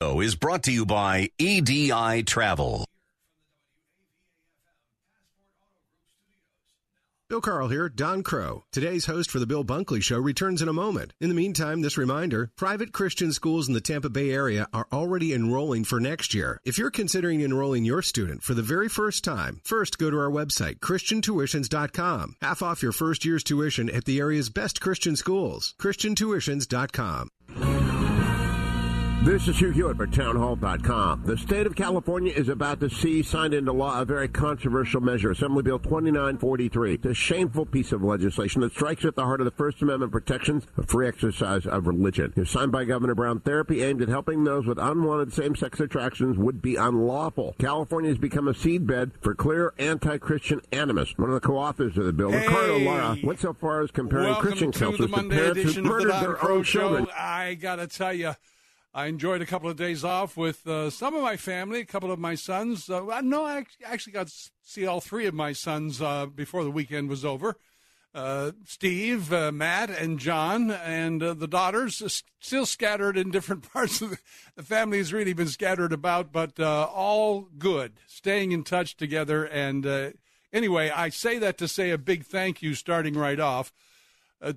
is brought to you by EDI Travel. Bill Carl here, Don Kroah. Today's host for the Bill Bunkley Show returns in a moment. In the meantime, this reminder private Christian schools in the Tampa Bay area are already enrolling for next year. If you're considering enrolling your student for the very first time, first go to our website, ChristianTuitions.com. Half off your first year's tuition at the area's best Christian schools, ChristianTuitions.com. This is Hugh Hewitt for townhall.com. The state of California is about to see signed into law a very controversial measure, Assembly Bill 2943. It's a shameful piece of legislation that strikes at the heart of the First Amendment protections of free exercise of religion. If signed by Governor Brown, therapy aimed at helping those with unwanted same-sex attractions would be unlawful. California has become a seedbed for clear anti-Christian animus. One of the co-authors of the bill, Hey. Ricardo Lara, went so far as comparing Christian to counselors the to parents who of the their own children. I gotta tell you, I enjoyed a couple of days off with uh, some of my family, a couple of my sons. Uh, no, I actually got to see all three of my sons uh, before the weekend was over. Uh, Steve, uh, Matt, and John, and uh, the daughters, still scattered in different parts of the, the family. Has really been scattered about, but all good, staying in touch together. And anyway, I say that to say a big thank you, starting right off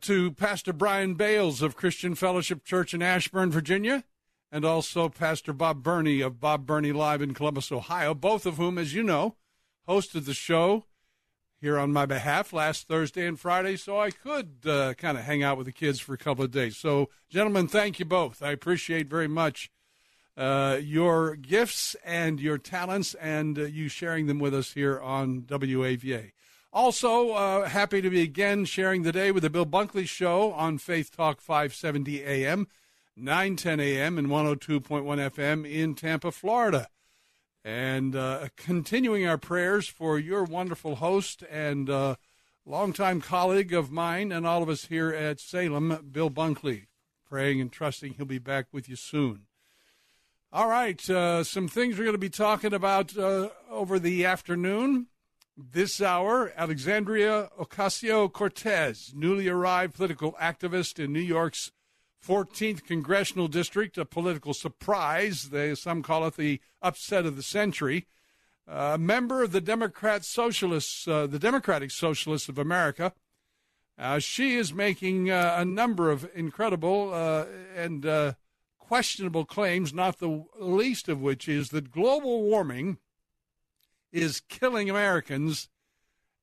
to Pastor Brian Bales of Christian Fellowship Church in Ashburn, Virginia, and also Pastor Bob Burney of Bob Burney Live in Columbus, Ohio, both of whom, as you know, hosted the show here on my behalf last Thursday and Friday, so I could uh, kind of hang out with the kids for a couple of days. So, gentlemen, thank you both. I appreciate very much uh, your gifts and your talents and uh, you sharing them with us here on WAVA. Also, uh, happy to be again sharing the day with the Bill Bunkley Show on Faith Talk 570 AM, 910 AM, and 102.1 FM in Tampa, Florida. And uh, continuing our prayers for your wonderful host and uh, longtime colleague of mine and all of us here at Salem, Bill Bunkley. Praying and trusting he'll be back with you soon. All right, uh, some things we're going to be talking about uh, over the afternoon. This hour, Alexandria Ocasio Cortez, newly arrived political activist in New York's 14th congressional district, a political surprise. They, some call it the upset of the century. A member of the Democrat Socialists, uh, the Democratic Socialists of America. Uh, she is making uh, a number of incredible uh, and uh, questionable claims, not the least of which is that global warming is killing Americans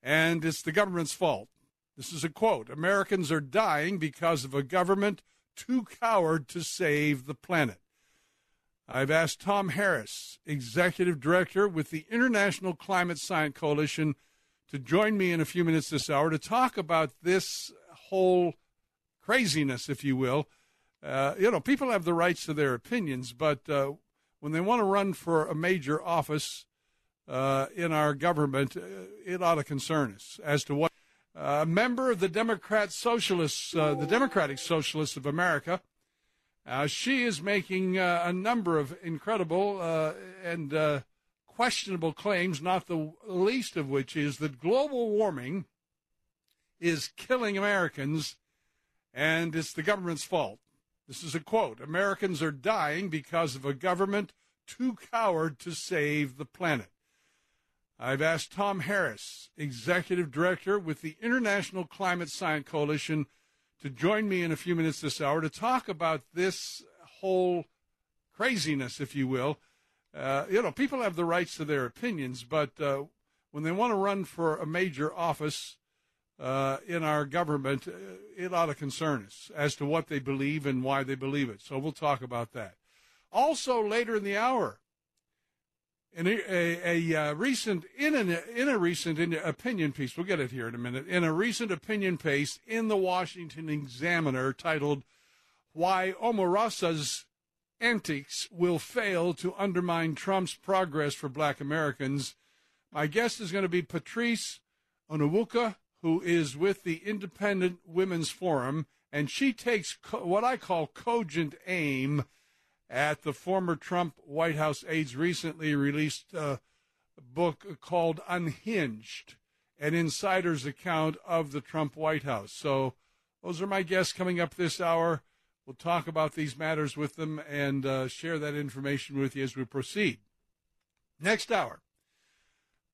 and it's the government's fault. This is a quote Americans are dying because of a government too coward to save the planet. I've asked Tom Harris, executive director with the International Climate Science Coalition, to join me in a few minutes this hour to talk about this whole craziness, if you will. Uh, you know, people have the rights to their opinions, but uh, when they want to run for a major office uh, in our government, uh, it ought to concern us as to what. A member of the Democrat Socialists, uh, the Democratic Socialists of America, uh, she is making uh, a number of incredible and questionable claims, not the least of which is that global warming is killing Americans and it's the government's fault. This is a quote Americans are dying because of a government too coward to save the planet. I've asked Tom Harris, executive director with the International Climate Science Coalition, to join me in a few minutes this hour to talk about this whole craziness, if you will. Uh, you know, people have the rights to their opinions, but uh, when they want to run for a major office uh, in our government, uh, it ought to concern us as to what they believe and why they believe it. So we'll talk about that. Also, later in the hour, in a, a, a uh, recent in an, in a recent opinion piece, we'll get it here in a minute. In a recent opinion piece in the Washington Examiner titled "Why Omarosa's antics will fail to undermine Trump's progress for black Americans. My guest is going to be Patrice Onwuka, who is with the Independent Women's Forum, and she takes co- what I call cogent aim at the former Trump White House aide's recently released uh, book called Unhinged, an insider's account of the Trump White House. So, those are my guests coming up this hour. We'll talk about these matters with them and uh, share that information with you as we proceed. Next hour,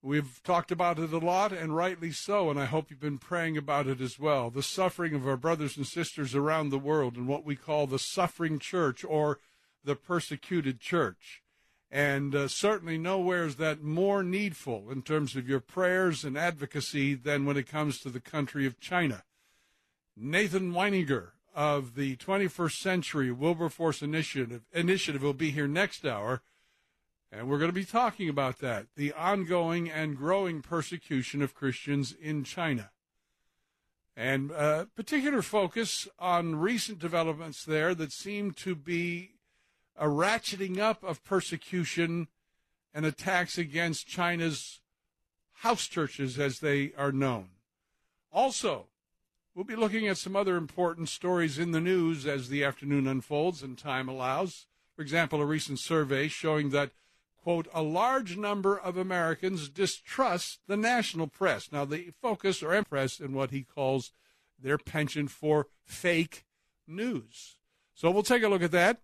we've talked about it a lot, and rightly so, and I hope you've been praying about it as well. The suffering of our brothers and sisters around the world and what we call the suffering church or the persecuted church. And uh, certainly nowhere is that more needful in terms of your prayers and advocacy than when it comes to the country of China. Nathan Wineinger of the 21st Century Wilberforce Initiative, Initiative will be here next hour, and we're going to be talking about that the ongoing and growing persecution of Christians in China. And uh, particular focus on recent developments there that seem to be a ratcheting up of persecution and attacks against China's house churches as they are known. Also, we'll be looking at some other important stories in the news as the afternoon unfolds and time allows. For example, a recent survey showing that, quote, a large number of Americans distrust the national press. Now, the focus or empress in what he calls their penchant for fake news. So we'll take a look at that.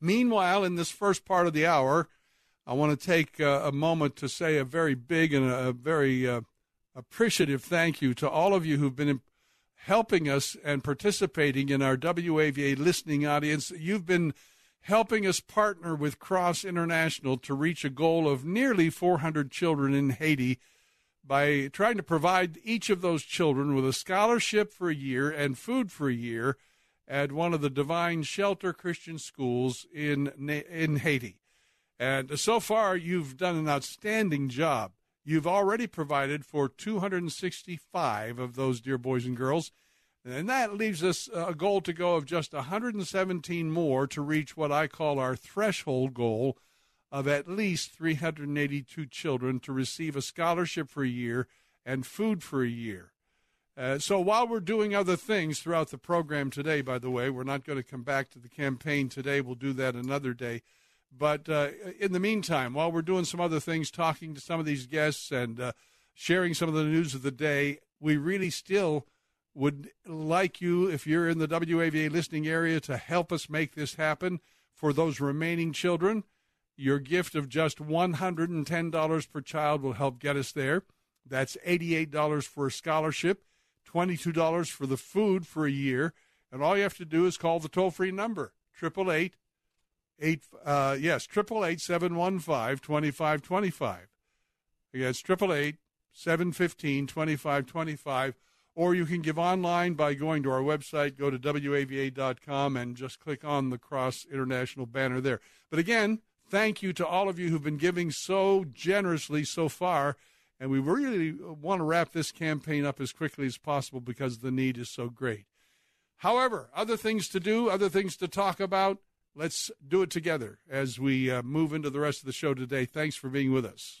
Meanwhile, in this first part of the hour, I want to take uh, a moment to say a very big and a, very uh, appreciative thank you to all of you who've been helping us and participating in our WAVA listening audience. You've been helping us partner with Cross International to reach a goal of nearly 400 children in Haiti by trying to provide each of those children with a scholarship for a year and food for a year at one of the Divine Shelter Christian schools in in Haiti. And so far, you've done an outstanding job. You've already provided for 265 of those dear boys and girls, and that leaves us a goal to go of just 117 more to reach what I call our threshold goal of at least 382 children to receive a scholarship for a year and food for a year. Uh, so while we're doing other things throughout the program today, by the way, we're not going to come back to the campaign today. We'll do that another day. But uh, in the meantime, while we're doing some other things, talking to some of these guests and uh, sharing some of the news of the day, we really still would like you, if you're in the WAVA listening area, to help us make this happen for those remaining children. Your gift of just $110 per child will help get us there. That's $88 for a scholarship. $22 for the food for a year. And all you have to do is call the toll free number, 888 eight, uh, yes, 888 715 2525. Again, it's 888 715 2525. Or you can give online by going to our website, go to WAVA.com, and just click on the Cross International banner there. But again, thank you to all of you who've been giving so generously so far. And we really want to wrap this campaign up as quickly as possible because the need is so great. However, other things to do, other things to talk about. Let's do it together as we uh, move into the rest of the show today. Thanks for being with us.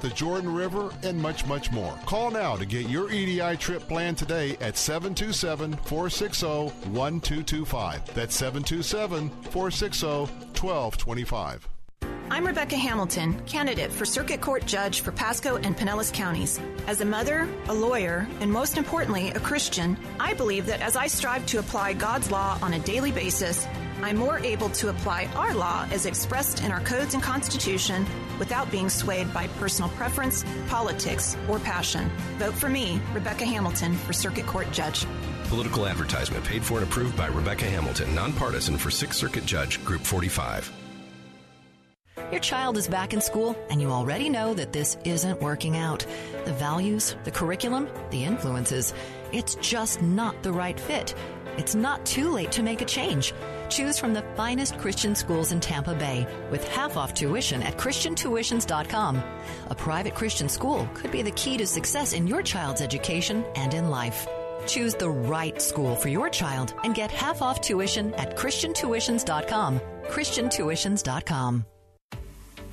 the Jordan River, and much, much more. Call now to get your EDI trip planned today at 727 460 1225. That's 727 460 1225. I'm Rebecca Hamilton, candidate for Circuit Court Judge for Pasco and Pinellas counties. As a mother, a lawyer, and most importantly, a Christian, I believe that as I strive to apply God's law on a daily basis, I'm more able to apply our law as expressed in our codes and Constitution without being swayed by personal preference, politics, or passion. Vote for me, Rebecca Hamilton, for Circuit Court Judge. Political advertisement paid for and approved by Rebecca Hamilton, nonpartisan for 6th Circuit Judge, Group 45. Your child is back in school, and you already know that this isn't working out. The values, the curriculum, the influences, it's just not the right fit. It's not too late to make a change. Choose from the finest Christian schools in Tampa Bay with half off tuition at ChristianTuitions.com. A private Christian school could be the key to success in your child's education and in life. Choose the right school for your child and get half off tuition at ChristianTuitions.com. ChristianTuitions.com.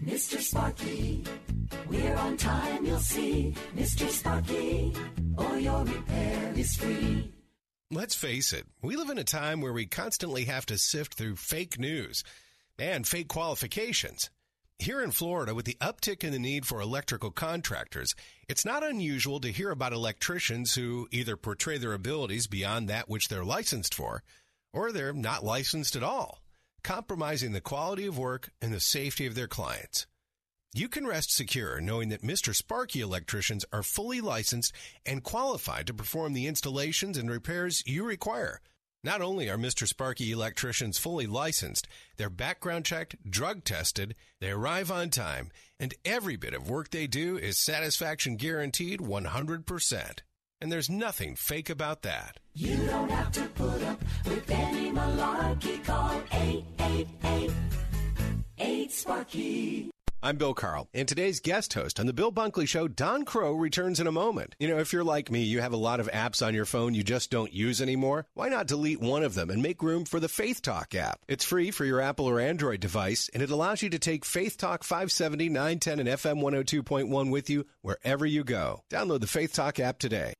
Mr. Sparky, we're on time, you'll see. Mr. Sparky, or your repair is free. Let's face it, we live in a time where we constantly have to sift through fake news and fake qualifications. Here in Florida, with the uptick in the need for electrical contractors, it's not unusual to hear about electricians who either portray their abilities beyond that which they're licensed for, or they're not licensed at all, compromising the quality of work and the safety of their clients. You can rest secure knowing that Mr. Sparky electricians are fully licensed and qualified to perform the installations and repairs you require. Not only are Mr. Sparky electricians fully licensed, they're background checked, drug tested, they arrive on time, and every bit of work they do is satisfaction guaranteed 100%. And there's nothing fake about that. You don't have to put up with any malarkey. Call 888 8 Sparky. I'm Bill Carl, and today's guest host on The Bill Bunkley Show, Don Kroah, returns in a moment. You know, if you're like me, you have a lot of apps on your phone you just don't use anymore. Why not delete one of them and make room for the Faith Talk app? It's free for your Apple or Android device, and it allows you to take Faith Talk 570, 910, and FM 102.1 with you wherever you go. Download the Faith Talk app today.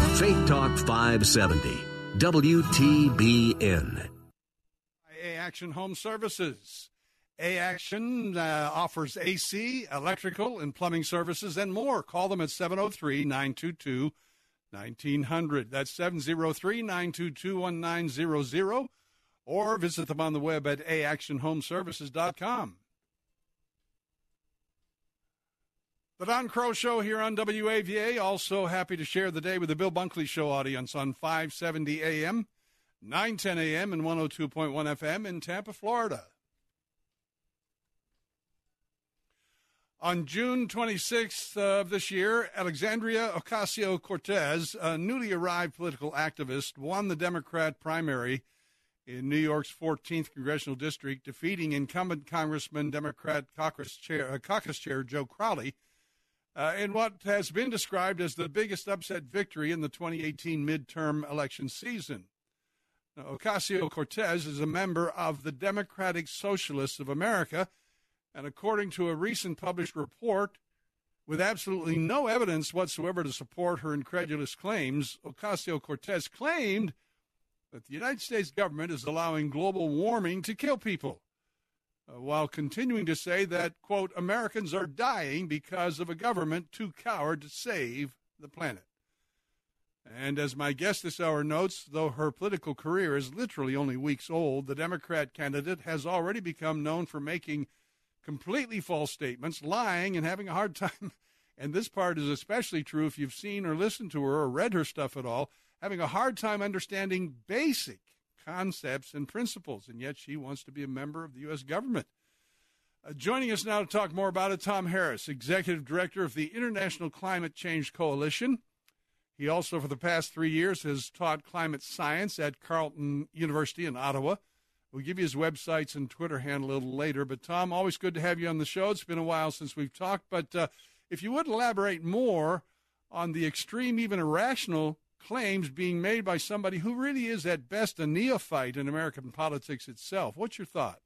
Faith Talk 570, WTBN. A Action Home Services. A Action uh, offers AC, electrical, and plumbing services and more. Call them at 703 922 1900. That's 703 922 1900. Or visit them on the web at aactionhomeservices.com. The Don Kroah Show here on WAVA. Also happy to share the day with the Bill Bunkley Show audience on 570 AM, 910 AM, and 102.1 FM in Tampa, Florida. On June 26th of this year, Alexandria Ocasio Cortez, a newly arrived political activist, won the Democrat primary in New York's 14th congressional district, defeating incumbent Congressman Democrat caucus chair, uh, caucus chair Joe Crowley uh, in what has been described as the biggest upset victory in the 2018 midterm election season. Ocasio Cortez is a member of the Democratic Socialists of America and according to a recent published report, with absolutely no evidence whatsoever to support her incredulous claims, Ocasio Cortez claimed that the United States government is allowing global warming to kill people, uh, while continuing to say that, quote, Americans are dying because of a government too coward to save the planet. And as my guest this hour notes, though her political career is literally only weeks old, the Democrat candidate has already become known for making completely false statements, lying, and having a hard time. And this part is especially true if you've seen or listened to her or read her stuff at all, having a hard time understanding basic concepts and principles. And yet she wants to be a member of the U.S. government. Uh, joining us now to talk more about it, Tom Harris, Executive Director of the International Climate Change Coalition. He also, for the past three years, has taught climate science at Carleton University in Ottawa. We'll give you his websites and Twitter handle a little later. But, Tom, always good to have you on the show. It's been a while since we've talked. But uh, if you would elaborate more on the extreme, even irrational claims being made by somebody who really is, at best, a neophyte in American politics itself, what's your thought?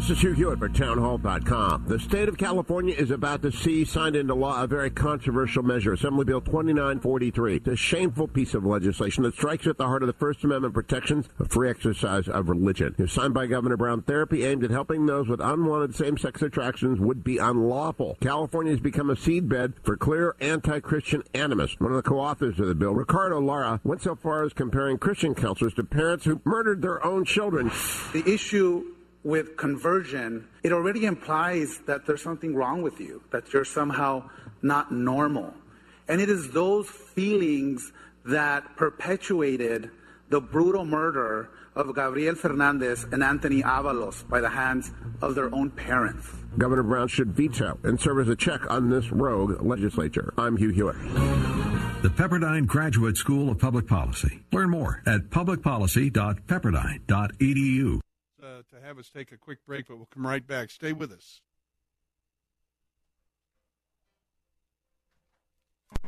This is Hugh Hewitt for townhall.com. The state of California is about to see signed into law a very controversial measure, Assembly Bill 2943. It's a shameful piece of legislation that strikes at the heart of the First Amendment protections of free exercise of religion. If signed by Governor Brown, therapy aimed at helping those with unwanted same-sex attractions would be unlawful. California has become a seedbed for clear anti-Christian animus. One of the co-authors of the bill, Ricardo Lara, went so far as comparing Christian counselors to parents who murdered their own children. The issue with conversion, it already implies that there's something wrong with you, that you're somehow not normal. And it is those feelings that perpetuated the brutal murder of Gabriel Fernandez and Anthony Avalos by the hands of their own parents. Governor Brown should veto and serve as a check on this rogue legislature. I'm Hugh Hewitt. The Pepperdine Graduate School of Public Policy. Learn more at publicpolicy.pepperdine.edu to have us take a quick break, but we'll come right back. Stay with us.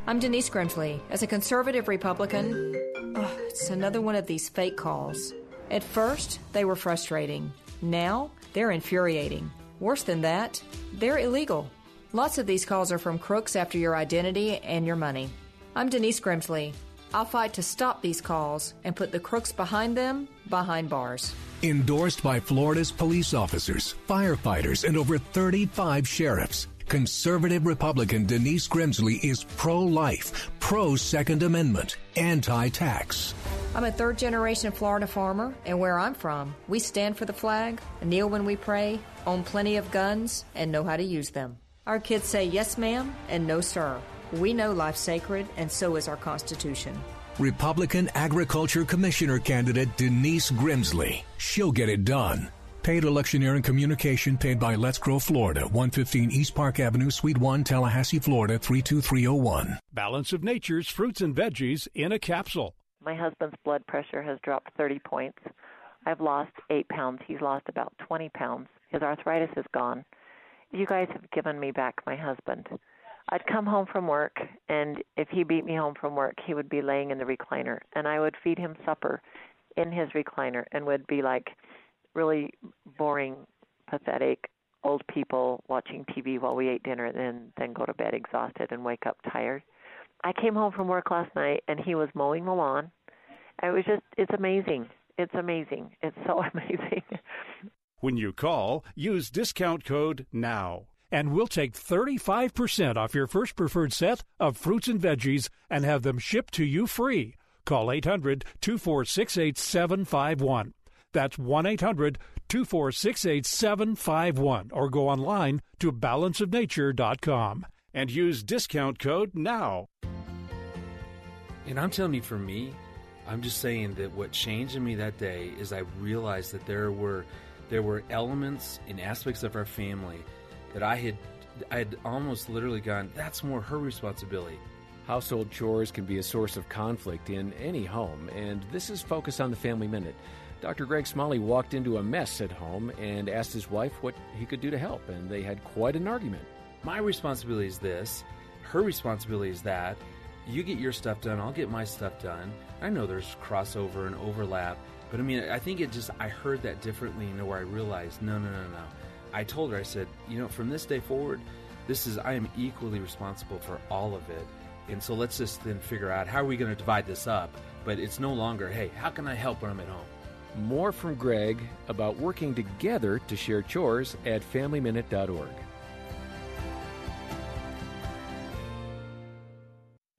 I'm Denise Grimsley. As a conservative Republican, oh, it's another one of these fake calls. At first, they were frustrating. Now, they're infuriating. Worse than that, they're illegal. Lots of these calls are from crooks after your identity and your money. I'm Denise Grimsley. I'll fight to stop these calls and put the crooks behind them behind bars. Endorsed by Florida's police officers, firefighters, and over 35 sheriffs. Conservative Republican Denise Grimsley is pro life, pro Second Amendment, anti tax. I'm a third generation Florida farmer, and where I'm from, we stand for the flag, kneel when we pray, own plenty of guns, and know how to use them. Our kids say yes, ma'am, and no, sir. We know life's sacred, and so is our Constitution. Republican Agriculture Commissioner candidate Denise Grimsley. She'll get it done. Paid electioneering communication paid by Let's Grow Florida, 115 East Park Avenue, Suite 1, Tallahassee, Florida, 32301. Balance of Nature's fruits and veggies in a capsule. My husband's blood pressure has dropped 30 points. I've lost 8 pounds. He's lost about 20 pounds. His arthritis is gone. You guys have given me back my husband. I'd come home from work, and if he beat me home from work, he would be laying in the recliner, and I would feed him supper in his recliner, and would be like really boring, pathetic old people watching TV while we ate dinner, and then then go to bed exhausted and wake up tired. I came home from work last night, and he was mowing the lawn. It was just, it's amazing. It's amazing. It's so amazing. when you call, use discount code NOW and we'll take 35% off your first preferred set of fruits and veggies and have them shipped to you free. Call 800 246 8751. That's 1 800 246 8751 or go online to balanceofnature.com and use discount code NOW. And I'm telling you, for me, I'm just saying that what changed in me that day is I realized that there were there were elements and aspects of our family that I had I had almost literally gone, that's more her responsibility. Household chores can be a source of conflict in any home, and this is Focus on the Family Minute. Dr. Greg Smalley walked into a mess at home and asked his wife what he could do to help, and they had quite an argument. My responsibility is this, her responsibility is that. You get your stuff done, I'll get my stuff done. I know there's crossover and overlap, but I mean, I think it just, I heard that differently, you know, where I realized, no, no, no, no I told her, I said, you know, from this day forward, this is I am equally responsible for all of it. And so let's just then figure out how are we going to divide this up. But it's no longer, hey, how can I help when I'm at home? More from Greg about working together to share chores at FamilyMinute.org.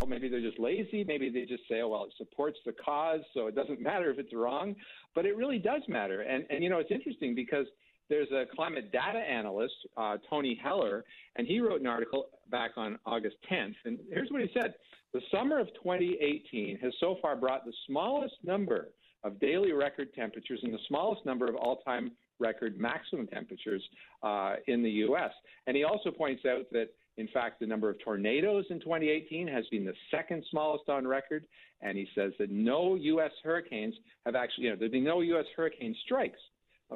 Well, maybe they're just lazy. Maybe they just say, oh, well, it supports the cause, so it doesn't matter if it's wrong. But it really does matter. And, and you know, it's interesting because there's a climate data analyst, uh, Tony Heller, and he wrote an article back on August 10th. And here's what he said The summer of 2018 has so far brought the smallest number of daily record temperatures and the smallest number of all time record maximum temperatures uh, in the U.S. And he also points out that, in fact, the number of tornadoes in 2018 has been the second smallest on record. And he says that no U.S. hurricanes have actually, you know, there've been no U.S. hurricane strikes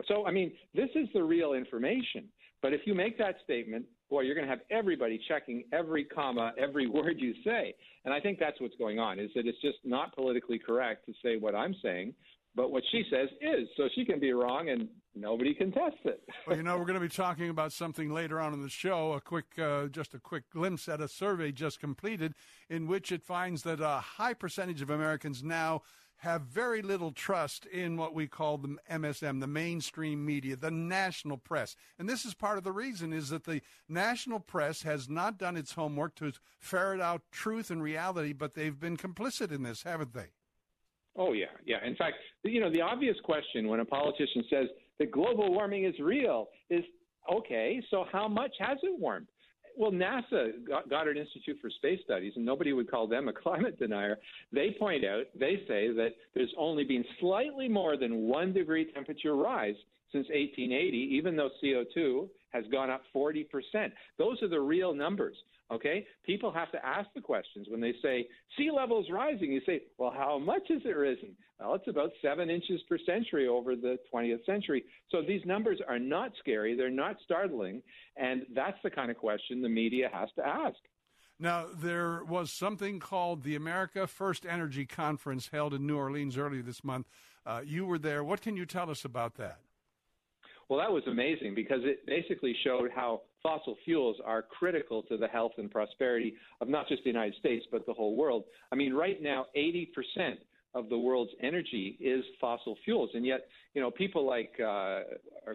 so, I mean, this is the real information. But if you make that statement, boy, you're going to have everybody checking every comma, every word you say. And I think that's what's going on, is that it's just not politically correct to say what I'm saying, but what she says is. So she can be wrong and nobody can test it. well, you know, we're going to be talking about something later on in the show, a quick, uh, just a quick glimpse at a survey just completed in which it finds that a high percentage of Americans now have very little trust in what we call the MSM, the mainstream media, the national press. And this is part of the reason is that the national press has not done its homework to ferret out truth and reality, but they've been complicit in this, haven't they? Oh yeah, yeah. In fact, you know, the obvious question when a politician says that global warming is real is okay, so how much has it warmed? well, NASA, Goddard Institute for Space Studies, and nobody would call them a climate denier, they point out, they say that there's only been slightly more than one degree temperature rise since 1880, even though CO2 has gone up 40%. Those are the real numbers. Okay? People have to ask the questions when they say sea level's rising. You say, well, how much has it risen? Well, it's about seven inches per century over the 20th century. So these numbers are not scary. They're not startling. And that's the kind of question the media has to ask. Now, there was something called the America First Energy Conference held in New Orleans earlier this month. Uh, you were there. What can you tell us about that? Well, that was amazing because it basically showed how fossil fuels are critical to the health and prosperity of not just the United States, but the whole world. I mean, right now, 80% of the world's energy is fossil fuels. And yet, you know, people like uh,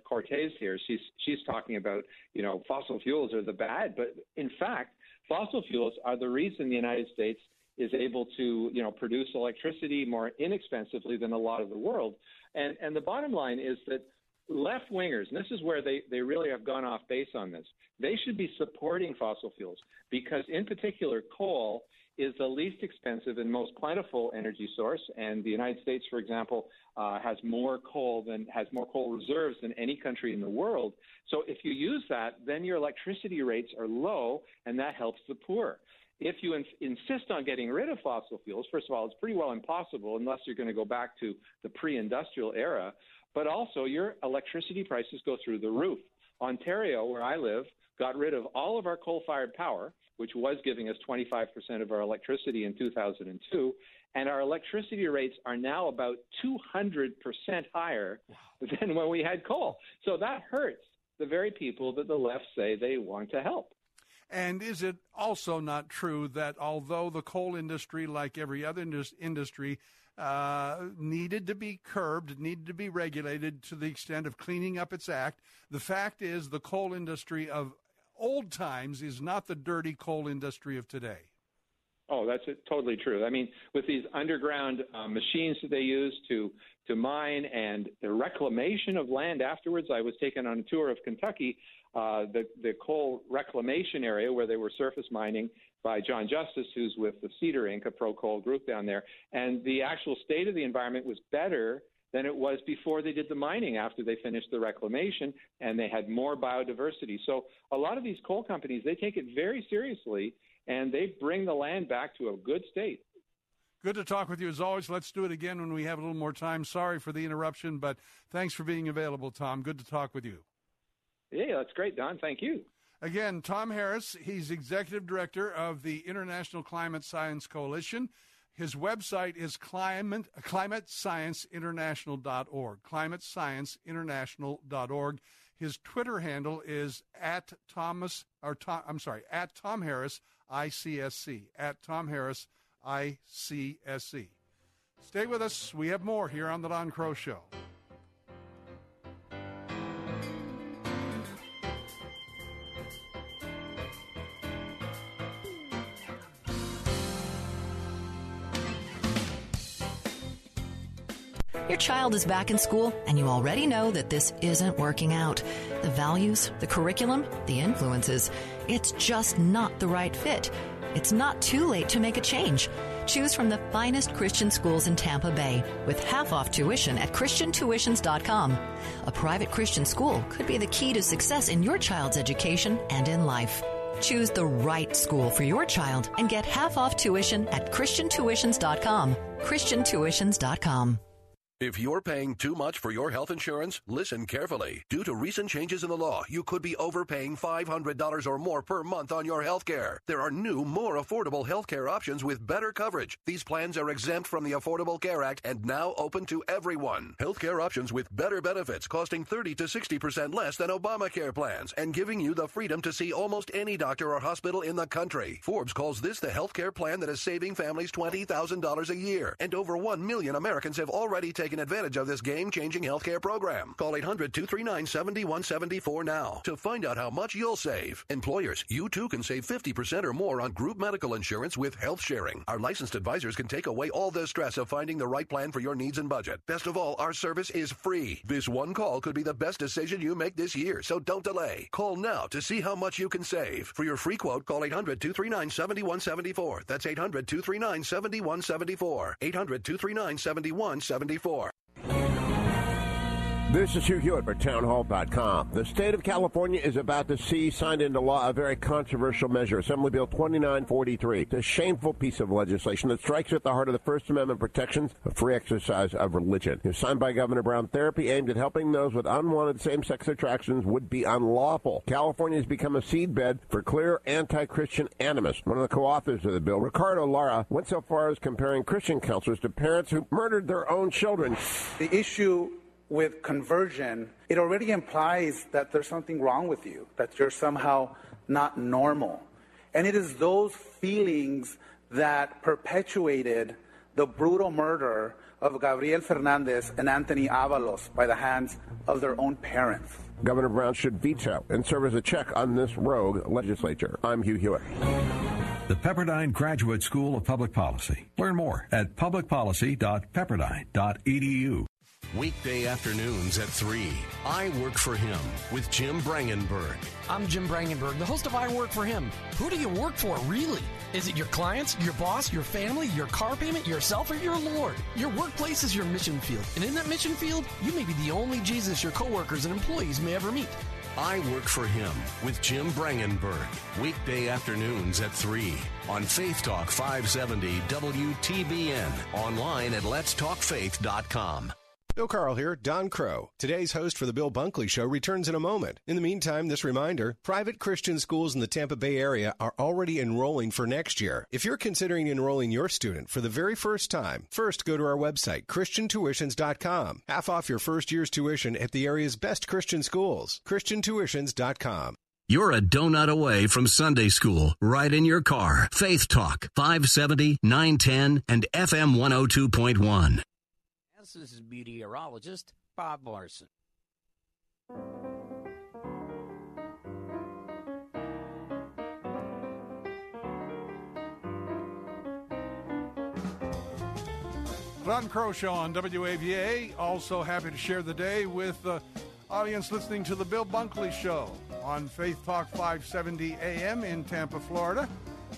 Cortez here, she's, she's talking about, you know, fossil fuels are the bad. But in fact, fossil fuels are the reason the United States is able to, you know, produce electricity more inexpensively than a lot of the world. And, and the bottom line is that left wingers, and this is where they, they really have gone off base on this, they should be supporting fossil fuels because, in particular, coal is the least expensive and most plentiful energy source. And the United States, for example, uh, has more coal than has more coal reserves than any country in the world. So if you use that, then your electricity rates are low, and that helps the poor. If you in- insist on getting rid of fossil fuels, first of all, it's pretty well impossible unless you're going to go back to the pre-industrial era but also your electricity prices go through the roof. Ontario, where I live, got rid of all of our coal fired power, which was giving us 25% of our electricity in 2002. And our electricity rates are now about 200% higher than when we had coal. So that hurts the very people that the left say they want to help. And is it also not true that although the coal industry, like every other industry, uh, needed to be curbed, needed to be regulated to the extent of cleaning up its act. The fact is, the coal industry of old times is not the dirty coal industry of today. Oh, that's totally true. I mean, with these underground uh, machines that they use to to mine and the reclamation of land afterwards, I was taken on a tour of Kentucky, uh, the the coal reclamation area where they were surface mining, by John Justice, who's with the Cedar Inc., a pro coal group down there. And the actual state of the environment was better than it was before they did the mining after they finished the reclamation and they had more biodiversity. So a lot of these coal companies, they take it very seriously and they bring the land back to a good state. Good to talk with you as always. Let's do it again when we have a little more time. Sorry for the interruption, but thanks for being available, Tom. Good to talk with you. Yeah, that's great, Don. Thank you. Again, Tom Harris, he's executive director of the International Climate Science Coalition. His website is climate, climatescienceinternational.org. Climatescienceinternational.org. His Twitter handle is at Thomas, or Tom, I'm sorry, at Tom Harris ICSC. At Tom Harris ICSC. Stay with us. We have more here on the Don Kroah Show. Your child is back in school, and you already know that this isn't working out. The values, the curriculum, the influences, it's just not the right fit. It's not too late to make a change. Choose from the finest Christian schools in Tampa Bay with half off tuition at ChristianTuitions.com. A private Christian school could be the key to success in your child's education and in life. Choose the right school for your child and get half off tuition at ChristianTuitions.com. ChristianTuitions.com. If you're paying too much for your health insurance, listen carefully. Due to recent changes in the law, you could be overpaying $500 or more per month on your health care. There are new, more affordable health care options with better coverage. These plans are exempt from the Affordable Care Act and now open to everyone. Health care options with better benefits costing 30 to 60% less than Obamacare plans and giving you the freedom to see almost any doctor or hospital in the country. Forbes calls this the health care plan that is saving families $20,000 a year. And over 1 million Americans have already taken taken advantage of this game changing healthcare program. Call 800 239 7174 now to find out how much you'll save. Employers, you too can save 50% or more on group medical insurance with health sharing. Our licensed advisors can take away all the stress of finding the right plan for your needs and budget. Best of all, our service is free. This one call could be the best decision you make this year, so don't delay. Call now to see how much you can save. For your free quote, call 800 239 7174. That's 800 239 7174. 800 239 7174. This is Hugh Hewitt for townhall.com. The state of California is about to see signed into law a very controversial measure, Assembly Bill 2943. It's a shameful piece of legislation that strikes at the heart of the First Amendment protections of free exercise of religion. It's signed by Governor Brown. Therapy aimed at helping those with unwanted same-sex attractions would be unlawful. California has become a seedbed for clear anti-Christian animus. One of the co-authors of the bill, Ricardo Lara, went so far as comparing Christian counselors to parents who murdered their own children. The issue with conversion, it already implies that there's something wrong with you, that you're somehow not normal. And it is those feelings that perpetuated the brutal murder of Gabriel Fernandez and Anthony Avalos by the hands of their own parents. Governor Brown should veto and serve as a check on this rogue legislature. I'm Hugh Hewitt. The Pepperdine Graduate School of Public Policy. Learn more at publicpolicy.pepperdine.edu. Weekday afternoons at 3. I Work for Him with Jim Brangenberg. I'm Jim Brangenberg, the host of I Work for Him. Who do you work for, really? Is it your clients, your boss, your family, your car payment, yourself, or your Lord? Your workplace is your mission field. And in that mission field, you may be the only Jesus your coworkers and employees may ever meet. I Work for Him with Jim Brangenberg. Weekday afternoons at 3 on Faith Talk 570 WTBN. Online at letstalkfaith.com. Bill Carl here, Don Kroah. Today's host for the Bill Bunkley Show returns in a moment. In the meantime, this reminder private Christian schools in the Tampa Bay area are already enrolling for next year. If you're considering enrolling your student for the very first time, first go to our website, ChristianTuitions.com. Half off your first year's tuition at the area's best Christian schools. ChristianTuitions.com. You're a donut away from Sunday school, right in your car. Faith Talk, 570, 910, and FM 102.1. This is meteorologist Bob Larson. Don Kroah Show on WAVA. Also happy to share the day with the audience listening to the Bill Bunkley Show on Faith Talk 570 AM in Tampa, Florida,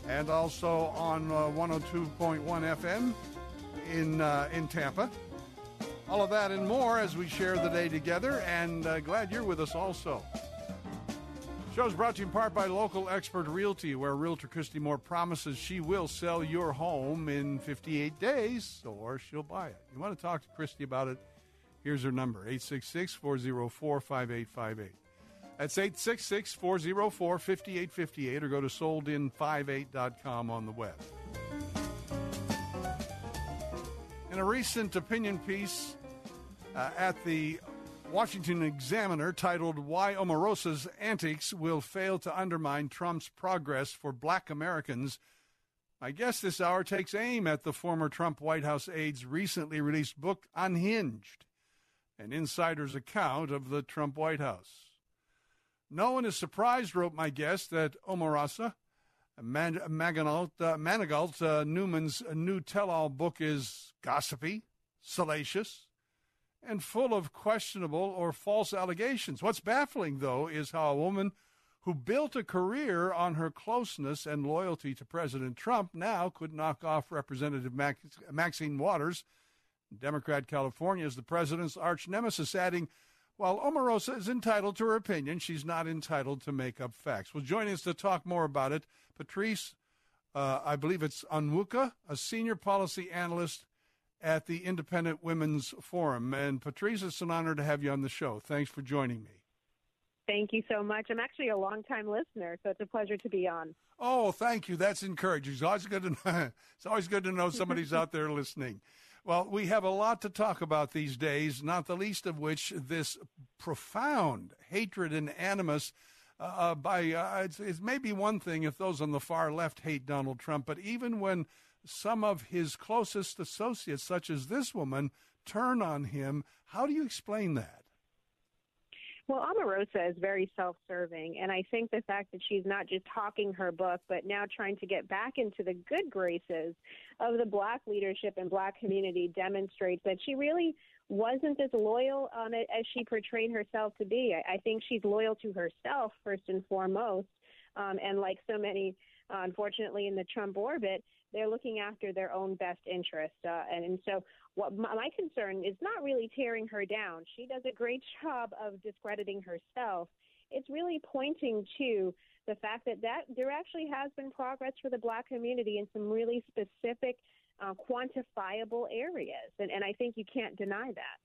and also on uh, 102.1 FM in uh, in Tampa. All of that and more as we share the day together, and uh, glad you're with us also. Show's brought to you in part by local expert realty, where Realtor Christy Moore promises she will sell your home in 58 days, or she'll buy it. You want to talk to Christy about it? Here's her number 866 404 5858. That's 866 404 5858 or go to soldin58.com on the web. In a recent opinion piece uh, at the Washington Examiner titled Why Omarosa's Antics Will Fail to Undermine Trump's Progress for Black Americans, my guest this hour takes aim at the former Trump White House aide's recently released book, Unhinged, an insider's account of the Trump White House. No one is surprised, wrote my guest, that Omarosa, Man- Manigault, uh, Manigault uh, Newman's new tell all book is gossipy, salacious, and full of questionable or false allegations. What's baffling, though, is how a woman who built a career on her closeness and loyalty to President Trump now could knock off Representative Max- Maxine Waters, Democrat California, as the president's arch nemesis, adding, while Omarosa is entitled to her opinion, she's not entitled to make up facts. Well, joining us to talk more about it, Patrice, uh, I believe it's Onwuka, a senior policy analyst at the Independent Women's Forum. And Patrice, it's an honor to have you on the show. Thanks for joining me. Thank you so much. I'm actually a longtime listener, so it's a pleasure to be on. Oh, thank you. That's encouraging. It's always good to know, it's always good to know somebody's out there listening. Well, we have a lot to talk about these days, not the least of which this profound hatred and animus. Uh, uh by uh, it's, it's maybe one thing if those on the far left hate Donald Trump, but even when some of his closest associates, such as this woman, turn on him, how do you explain that? Well, Omarosa is very self serving, and I think the fact that she's not just talking her book, but now trying to get back into the good graces of the black leadership and black community demonstrates that she really wasn't as loyal um, as she portrayed herself to be. I, I think she's loyal to herself, first and foremost. Um, and like so many, uh, unfortunately, in the Trump orbit, they're looking after their own best interest. Uh, and, and so, what my, my concern is not really tearing her down. She does a great job of discrediting herself. It's really pointing to the fact that, that there actually has been progress for the black community in some really specific, uh, quantifiable areas. And, and I think you can't deny that.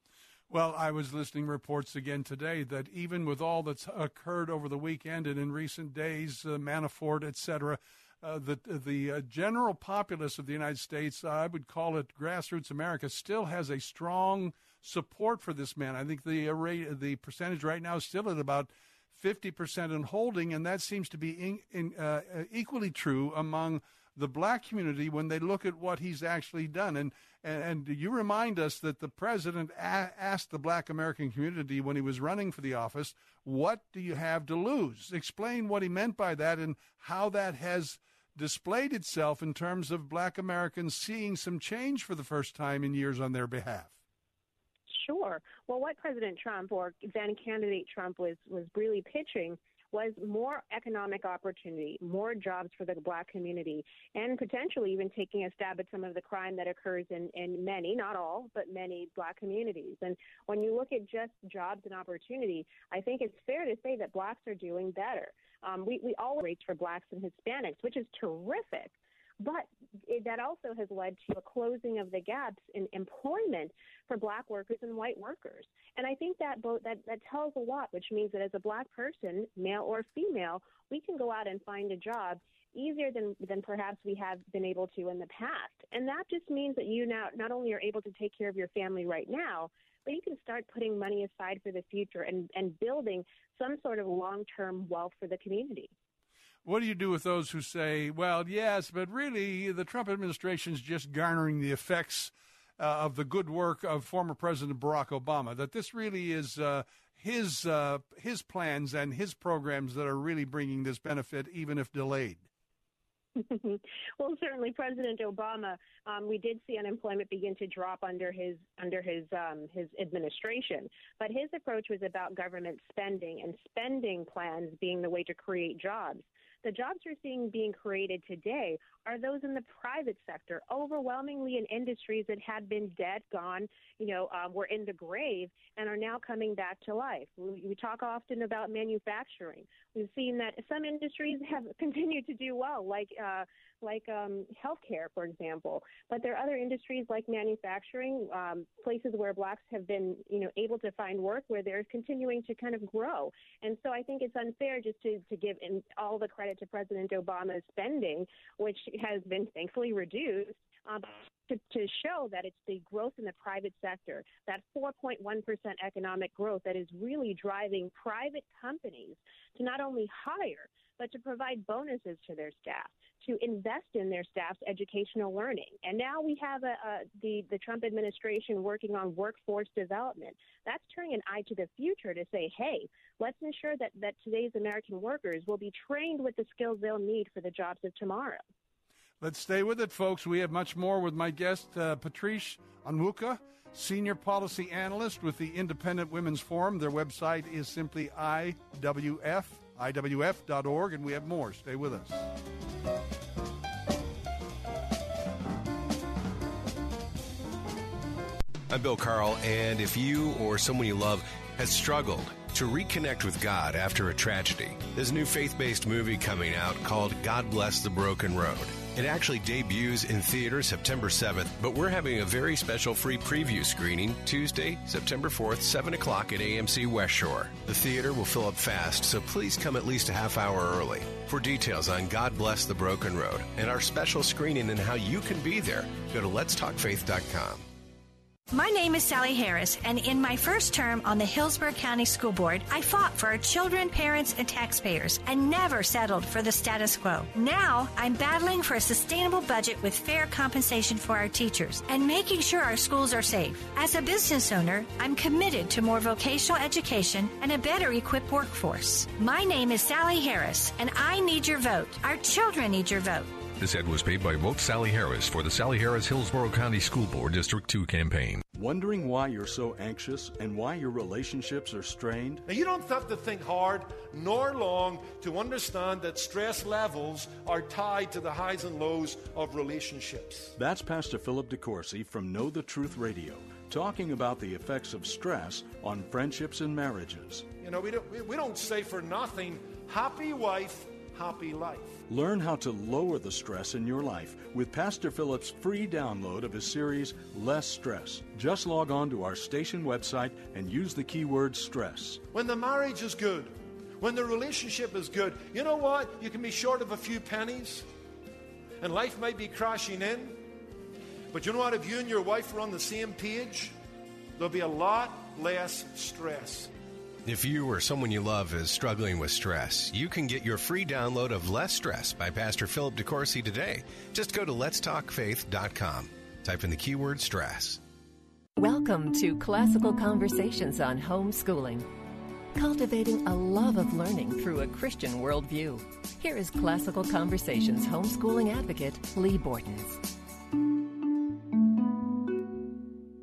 Well, I was listening reports again today that even with all that's occurred over the weekend and in recent days, uh, Manafort, et cetera, uh, the the uh, general populace of the United States, uh, I would call it grassroots America, still has a strong support for this man. I think the rate, the percentage right now is still at about fifty percent in holding, and that seems to be in, in, uh, uh, equally true among the black community when they look at what he's actually done. And and, and you remind us that the president a- asked the black American community when he was running for the office, "What do you have to lose?" Explain what he meant by that and how that has displayed itself in terms of black Americans seeing some change for the first time in years on their behalf. Sure. Well, what President Trump or then candidate Trump was was really pitching was more economic opportunity, more jobs for the black community, and potentially even taking a stab at some of the crime that occurs in, in many, not all, but many black communities. And when you look at just jobs and opportunity, I think it's fair to say that blacks are doing better. Um, we, we all rates for blacks and Hispanics, which is terrific. But that also has led to a closing of the gaps in employment for black workers and white workers. And I think that both that, that tells a lot, which means that as a black person, male or female, we can go out and find a job easier than than perhaps we have been able to in the past. And that just means that you now not only are able to take care of your family right now, but you can start putting money aside for the future and, and building some sort of long term wealth for the community. What do you do with those who say, well, yes, but really the Trump administration is just garnering the effects uh, of the good work of former President Barack Obama? That this really is uh, his uh, his plans and his programs that are really bringing this benefit, even if delayed. well, certainly, President Obama. Um, we did see unemployment begin to drop under his under his um, his administration, but his approach was about government spending and spending plans being the way to create jobs. The jobs we're seeing being created today are those in the private sector, overwhelmingly in industries that had been dead, gone, you know, um, were in the grave, and are now coming back to life. We, we talk often about manufacturing. We've seen that some industries have continued to do well, like uh, like um, healthcare, for example. But there are other industries like manufacturing, um, places where blacks have been, you know, able to find work where they're continuing to kind of grow. And so I think it's unfair just to, to give in all the credit to President Obama's spending, which has been thankfully reduced. Um, to, to show that it's the growth in the private sector, that 4.1% economic growth that is really driving private companies to not only hire, but to provide bonuses to their staff, to invest in their staff's educational learning. And now we have a, a, the, the Trump administration working on workforce development. That's turning an eye to the future to say, hey, let's ensure that, that today's American workers will be trained with the skills they'll need for the jobs of tomorrow. Let's stay with it, folks. We have much more with my guest, uh, Patrice Onwuka, Senior Policy Analyst with the Independent Women's Forum. Their website is simply IWF, IWF.org, and we have more. Stay with us. I'm Bill Carl, and if you or someone you love has struggled to reconnect with God after a tragedy, there's a new faith based movie coming out called God Bless the Broken Road. It actually debuts in theaters September 7th, but we're having a very special free preview screening Tuesday, September 4th, 7 o'clock at AMC West Shore. The theater will fill up fast, so please come at least a half hour early. For details on God Bless the Broken Road and our special screening and how you can be there, go to letstalkfaith.com. My name is Sally Harris, and in my first term on the Hillsborough County School Board, I fought for our children, parents, and taxpayers and never settled for the status quo. Now, I'm battling for a sustainable budget with fair compensation for our teachers and making sure our schools are safe. As a business owner, I'm committed to more vocational education and a better equipped workforce. My name is Sally Harris, and I need your vote. Our children need your vote. This ad was paid by Vote Sally Harris for the Sally Harris Hillsborough County School Board District 2 campaign. Wondering why you're so anxious and why your relationships are strained? Now, you don't have to think hard nor long to understand that stress levels are tied to the highs and lows of relationships. That's Pastor Philip DeCourcy from Know the Truth Radio, talking about the effects of stress on friendships and marriages. You know, we don't, we, we don't say for nothing, happy wife, happy life. Learn how to lower the stress in your life with Pastor Philip's free download of his series, Less Stress. Just log on to our station website and use the keyword stress. When the marriage is good, when the relationship is good, you know what? You can be short of a few pennies and life might be crashing in. But you know what? If you and your wife are on the same page, there'll be a lot less stress. If you or someone you love is struggling with stress, you can get your free download of Less Stress by Pastor Philip DeCourcy today. Just go to letstalkfaith.com. Type in the keyword stress. Welcome to Classical Conversations on Homeschooling, cultivating a love of learning through a Christian worldview. Here is Classical Conversations homeschooling advocate Leigh Bortins.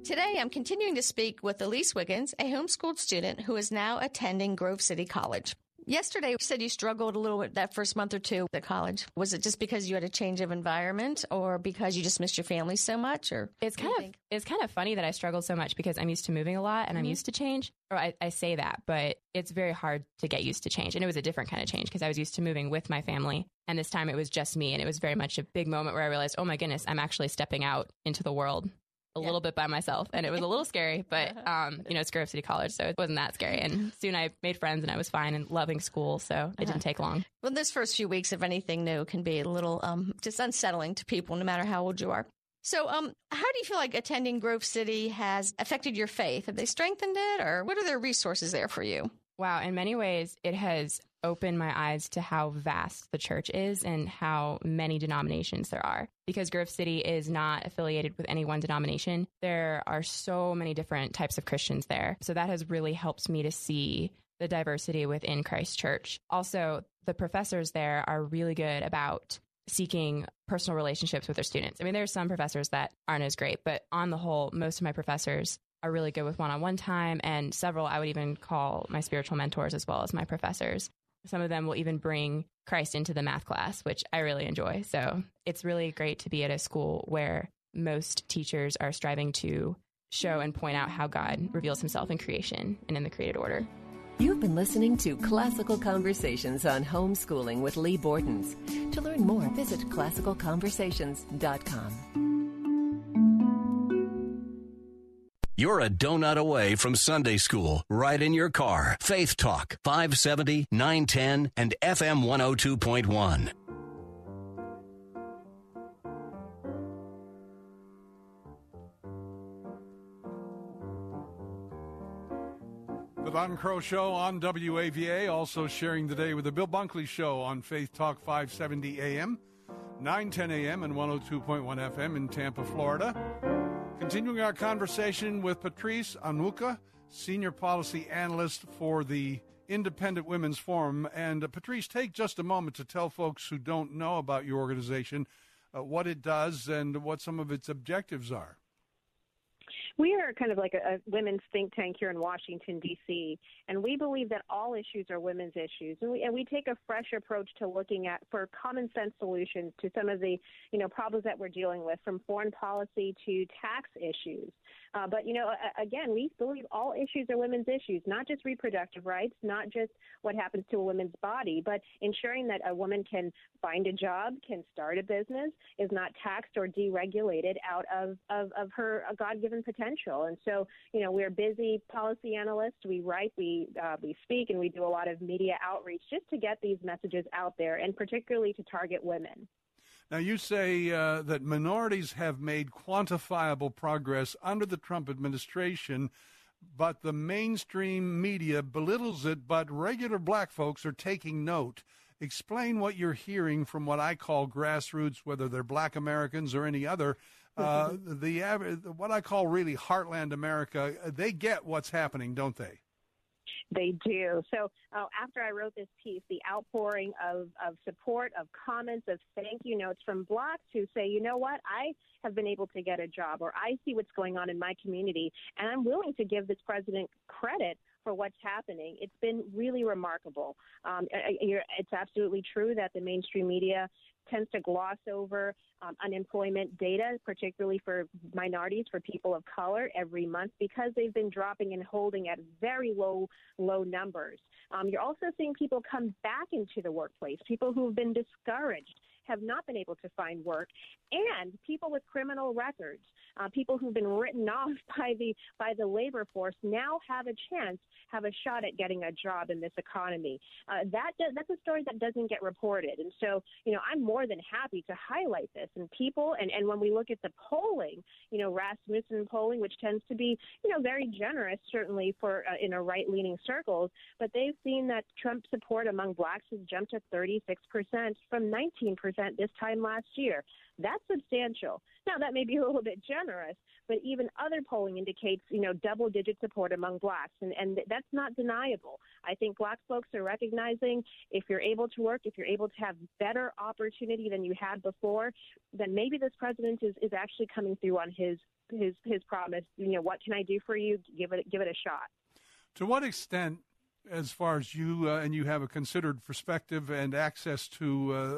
Today, I'm continuing to speak with Elise Wiggins, a homeschooled student who is now attending Grove City College. Yesterday, you said you struggled a little bit that first month or two at college. Was it just because you had a change of environment or because you just missed your family so much or It's kind of it's kind of funny that I struggled so much because I'm used to moving a lot and I'm Mhm. used to change. Or I, I say that, but it's very hard to get used to change. And it was a different kind of change because I was used to moving with my family. And this time it was just me. And it was very much a big moment where I realized, oh my goodness, I'm actually stepping out into the world a little bit by myself. And it was a little scary, but, um, you know, it's Grove City College, so it wasn't that scary. And soon I made friends and I was fine and loving school. So it didn't take long. Well, this first few weeks of anything new can be a little um, just unsettling to people, no matter how old you are. So, um, how do you feel like attending Grove City has affected your faith? Have they strengthened it, or what are their resources there for you? Wow, in many ways, it has opened my eyes to how vast the church is and how many denominations there are. Because Grove City is not affiliated with any one denomination, there are so many different types of Christians there. So that has really helped me to see the diversity within Christ Church. Also, the professors there are really good about seeking personal relationships with their students. I mean, there are some professors that aren't as great, but on the whole, most of my professors are really good with one on one time, and several I would even call my spiritual mentors as well as my professors. Some of them will even bring Christ into the math class, which I really enjoy. So it's really great to be at a school where most teachers are striving to show and point out how God reveals himself in creation and in the created order. You've been listening to Classical Conversations on Homeschooling with Leigh Bortins. To learn more, visit classicalconversations.com. You're a donut away from Sunday school, right in your car. Faith Talk, 570, 910, and FM 102.1. The Don Kroah Show on WAVA, also sharing the day with the Bill Bunkley Show on Faith Talk 570 AM, 910 AM, and 102.1 FM in Tampa, Florida. Continuing our conversation with Patrice Onwuka, Senior Policy Analyst for the Independent Women's Forum. And uh, Patrice, take just a moment to tell folks who don't know about your organization uh, what it does and what some of its objectives are. We are kind of like a, a women's think tank here in Washington, D.C., and we believe that all issues are women's issues. And we, and we take a fresh approach to looking at for common sense solutions to some of the you know problems that we're dealing with, from foreign policy to tax issues. Uh, but you know, again, we believe all issues are women's issues, not just reproductive rights, not just what happens to a woman's body, but ensuring that a woman can find a job, can start a business, is not taxed or deregulated out of of, of her God-given potential. And so, you know, we're busy policy analysts. We write, we uh, we speak, and we do a lot of media outreach just to get these messages out there, and particularly to target women. Now, you say uh, that minorities have made quantifiable progress under the Trump administration, but the mainstream media belittles it, but regular black folks are taking note. Explain what you're hearing from what I call grassroots, whether they're black Americans or any other. Uh, the what I call really heartland America, they get what's happening, don't they? They do. So uh, after I wrote this piece, the outpouring of, of support, of comments, of thank you notes from blocks who say, you know what, I have been able to get a job or I see what's going on in my community and I'm willing to give this president credit for what's happening. It's been really remarkable. Um, it's absolutely true that the mainstream media tends to gloss over um, unemployment data, particularly for minorities, for people of color, every month because they've been dropping and holding at very low, low numbers. Um, you're also seeing people come back into the workplace, people who have been discouraged have not been able to find work, and people with criminal records, uh, people who've been written off by the by the labor force, now have a chance, have a shot at getting a job in this economy. Uh, that that's a story that doesn't get reported, and so you know I'm more than happy to highlight this. And people, and and when we look at the polling, you know Rasmussen polling, which tends to be you know very generous, certainly for uh, in a right leaning circles, but they've seen that Trump support among blacks has jumped to 36 percent from 19 percent this time last year. That's substantial. Now, that may be a little bit generous, but even other polling indicates, you know, double digit support among blacks, and, and that's not deniable. I think black folks are recognizing if you're able to work, if you're able to have better opportunity than you had before, then maybe this president is, is actually coming through on his his his promise. You know, what can I do for you? Give it give it a shot. To what extent as far as you uh, and you have a considered perspective and access to uh,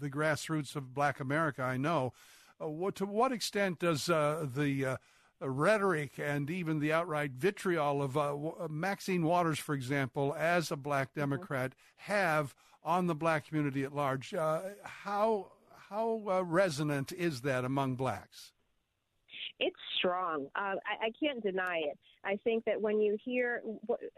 the grassroots of Black America, I know. Uh, what, to what extent does uh, the uh, rhetoric and even the outright vitriol of uh, Maxine Waters, for example, as a Black mm-hmm. Democrat, mm-hmm. have on the Black community at large? how how resonant is that among blacks? It's strong. Uh, I, I can't deny it. I think that when you hear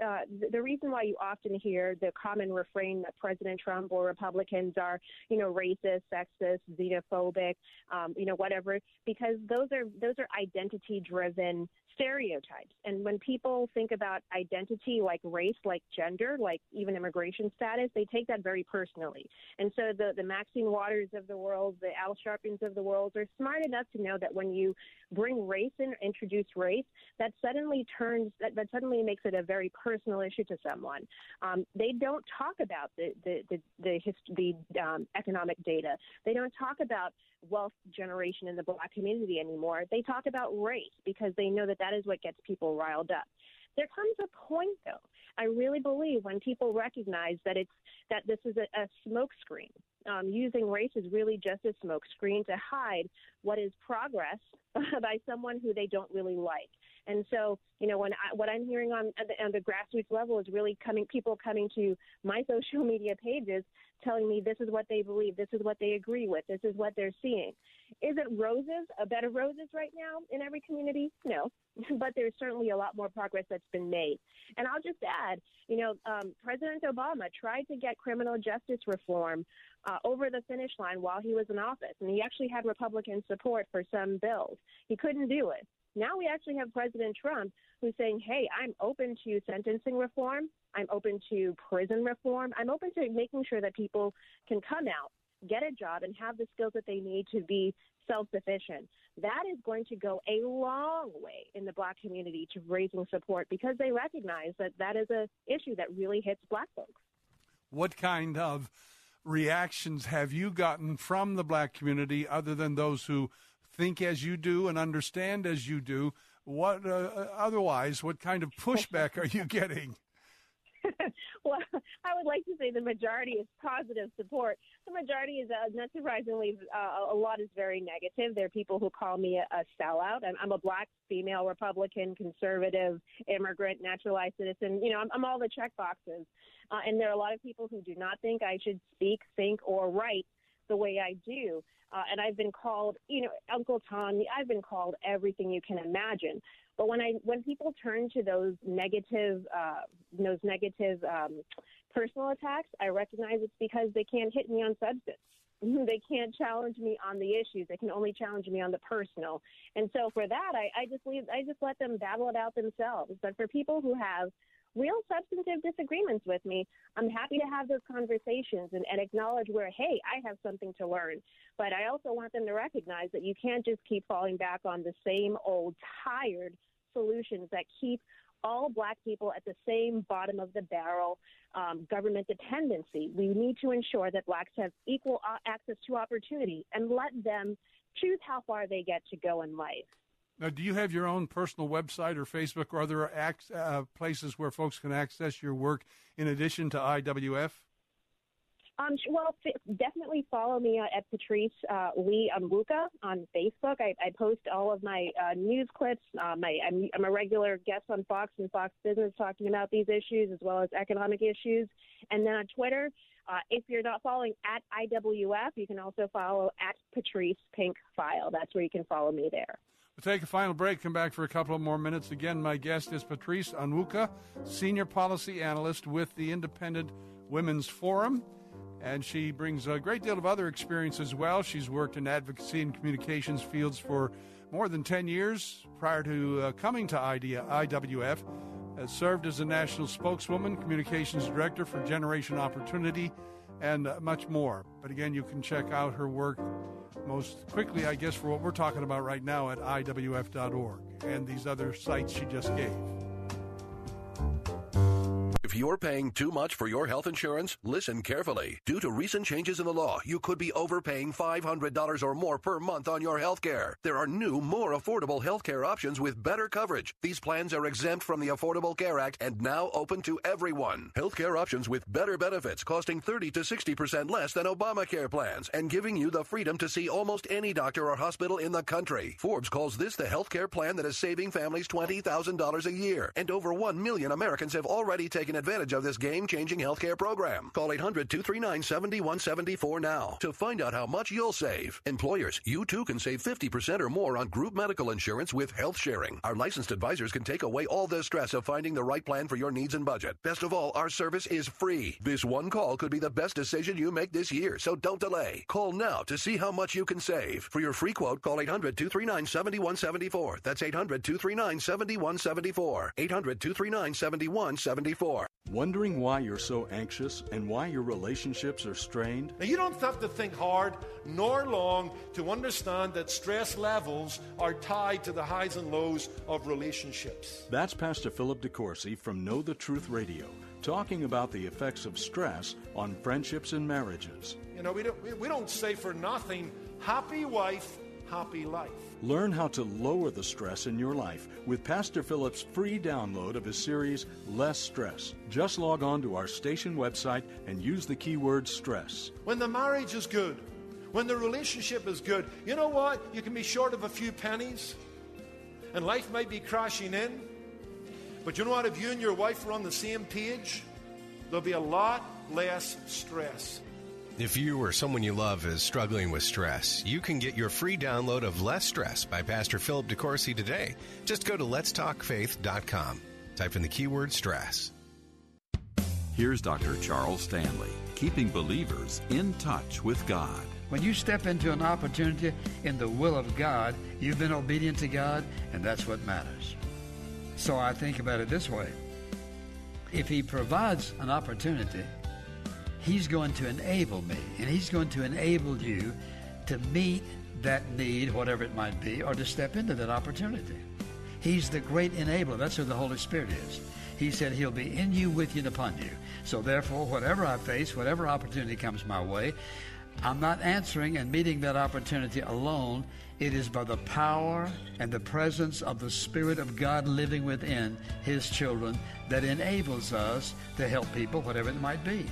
uh, the reason why you often hear the common refrain that President Trump or Republicans are, you know, racist, sexist, xenophobic, um, you know, whatever, because those are those are identity driven stereotypes. And when people think about identity like race, like gender, like even immigration status, they take that very personally. And so the, the Maxine Waters of the world, the Al Sharptons of the world are smart enough to know that when you bring race in, introduce race, that suddenly turns, that, that suddenly makes it a very personal issue to someone. Um, they don't talk about the, the, the, the, hist- the um, economic data. They don't talk about wealth generation in the black community anymore. They talk about race because they know that that is what gets people riled up. There comes a point, though. I really believe when people recognize that it's that this is a, a smokescreen. Um, using race is really just a smokescreen to hide what is progress by someone who they don't really like. And so, you know, when I, what I'm hearing on the, on the grassroots level is really coming people coming to my social media pages telling me this is what they believe, this is what they agree with, this is what they're seeing. Is it roses, a bed of roses right now in every community? No, but there's certainly a lot more progress that's been made. And I'll just add, you know, um, President Obama tried to get criminal justice reform uh, over the finish line while he was in office, and he actually had Republican support for some bills. He couldn't do it. Now we actually have President Trump who's saying, hey, I'm open to sentencing reform. I'm open to prison reform. I'm open to making sure that people can come out, get a job, and have the skills that they need to be self sufficient. That is going to go a long way in the black community to raising support because they recognize that that is an issue that really hits black folks. What kind of reactions have you gotten from the black community other than those who think as you do and understand as you do. What uh, uh otherwise? What kind of pushback are you getting? well, I would like to say the majority is positive support. The majority is, uh, not surprisingly, uh, a lot is very negative. There are people who call me a, a sellout. I'm, I'm a black female Republican, conservative, immigrant, naturalized citizen. You know, I'm, I'm all the check boxes. Uh, and there are a lot of people who do not think I should speak, think, or write the way I do. Uh, and I've been called, you know, Uncle Tom. I've been called everything you can imagine. But when I when people turn to those negative uh, those negative um, personal attacks, I recognize it's because they can't hit me on substance. they can't challenge me on the issues. They can only challenge me on the personal. And so for that, I, I just leave. I just let them battle it out themselves. But for people who have real substantive disagreements with me, I'm happy to have those conversations and, and acknowledge where, hey, I have something to learn. But I also want them to recognize that you can't just keep falling back on the same old tired solutions that keep all black people at the same bottom of the barrel um, government dependency. We need to ensure that blacks have equal uh, access to opportunity and let them choose how far they get to go in life. Now, do you have your own personal website or Facebook, or are there ac- uh, places where folks can access your work in addition to IWF? Um, well, f- definitely follow me uh, at Patrice uh, Lee on Facebook. I, I, post all of my uh, news clips. Um, I, I'm, I'm, a regular guest on Fox and Fox Business talking about these issues as well as economic issues. And then on Twitter, uh, if you're not following at IWF, you can also follow at Patrice Pink File. That's where you can follow me there. We'll take a final break, come back for a couple of more minutes. Again, my guest is Patrice Onwuka, Senior Policy Analyst with the Independent Women's Forum. And she brings a great deal of other experience as well. She's worked in advocacy and communications fields for more than 10 years prior to uh, coming to IWF. Has served as a national spokeswoman, communications director for Generation Opportunity, and uh, much more. But again, you can check out her work most quickly, I guess, for what we're talking about right now at IWF.org and these other sites she just gave. You're paying too much for your health insurance, listen carefully. Due to recent changes in the law, you could be overpaying $500 or more per month on your health care. There are new, more affordable health care options with better coverage. These plans are exempt from the Affordable Care Act and now open to everyone. Health care options with better benefits costing 30 to 60% less than Obamacare plans and giving you the freedom to see almost any doctor or hospital in the country. Forbes calls this the health care plan that is saving families $20,000 a year. And over 1 million Americans have already taken advantage of this game changing healthcare program. Call 800 239 7174 now to find out how much you'll save. Employers, you too can save 50% or more on group medical insurance with health sharing. Our licensed advisors can take away all the stress of finding the right plan for your needs and budget. Best of all, our service is free. This one call could be the best decision you make this year, so don't delay. Call now to see how much you can save. For your free quote, call 800 239 7174. That's 800 239 7174. 800 239 7174. Wondering why you're so anxious and why your relationships are strained? Now, you don't have to think hard nor long to understand that stress levels are tied to the highs and lows of relationships. That's Pastor Philip DeCourcy from Know the Truth Radio, talking about the effects of stress on friendships and marriages. You know, we don't, we don't say for nothing, happy wife, happy life. Learn how to lower the stress in your life with Pastor Philip's free download of his series, Less Stress. Just log on to our station website and use the keyword stress. When the marriage is good, when the relationship is good, you know what? You can be short of a few pennies and life might be crashing in. But you know what? If you and your wife are on the same page, there'll be a lot less stress. If you or someone you love is struggling with stress, you can get your free download of Less Stress by Pastor Philip DeCourcy today. Just go to letstalkfaith.com. Type in the keyword stress. Here's Dr. Charles Stanley, keeping believers in touch with God. When you step into an opportunity in the will of God, you've been obedient to God, and that's what matters. So I think about it this way if He provides an opportunity, He's going to enable me, and He's going to enable you to meet that need, whatever it might be, or to step into that opportunity. He's the great enabler. That's who the Holy Spirit is. He said He'll be in you, with you, and upon you. So therefore, whatever I face, whatever opportunity comes my way, I'm not answering and meeting that opportunity alone. It is by the power and the presence of the Spirit of God living within His children that enables us to help people, whatever it might be.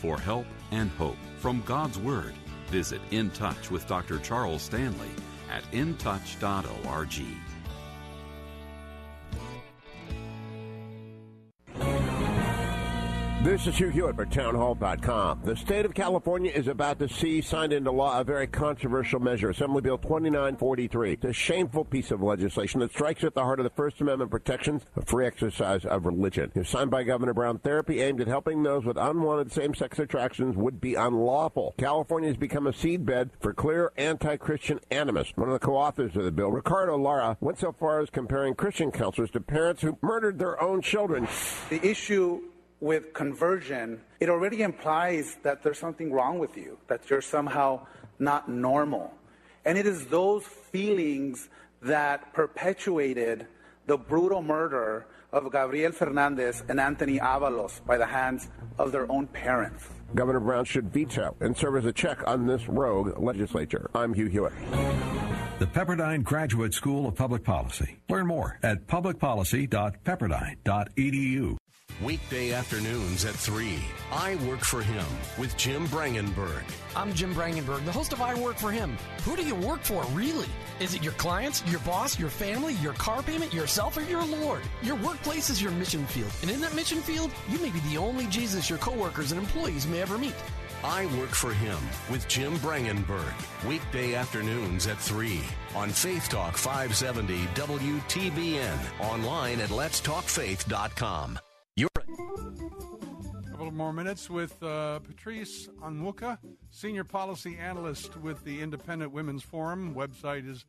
For help and hope from God's Word, visit In Touch with Dr. Charles Stanley at intouch.org. This is Hugh Hewitt for townhall.com. The state of California is about to see signed into law a very controversial measure, Assembly Bill 2943. It's a shameful piece of legislation that strikes at the heart of the First Amendment protections of free exercise of religion. It's signed by Governor Brown. Therapy aimed at helping those with unwanted same-sex attractions would be unlawful. California has become a seedbed for clear anti-Christian animus. One of the co-authors of the bill, Ricardo Lara, went so far as comparing Christian counselors to parents who murdered their own children. The issue with conversion, it already implies that there's something wrong with you, that you're somehow not normal. And it is those feelings that perpetuated the brutal murder of Gabriel Fernandez and Anthony Avalos by the hands of their own parents. Governor Brown should veto and serve as a check on this rogue legislature. I'm Hugh Hewitt. The Pepperdine Graduate School of Public Policy. Learn more at publicpolicy.pepperdine.edu. Weekday afternoons at 3. I Work for Him with Jim Brangenberg. I'm Jim Brangenberg, the host of I Work for Him. Who do you work for, really? Is it your clients, your boss, your family, your car payment, yourself, or your Lord? Your workplace is your mission field. And in that mission field, you may be the only Jesus your coworkers and employees may ever meet. I Work for Him with Jim Brangenberg. Weekday afternoons at 3 on Faith Talk 570 WTBN. Online at letstalkfaith.com. A couple more minutes with uh, Patrice Onwuka, Senior Policy Analyst with the Independent Women's Forum. Website is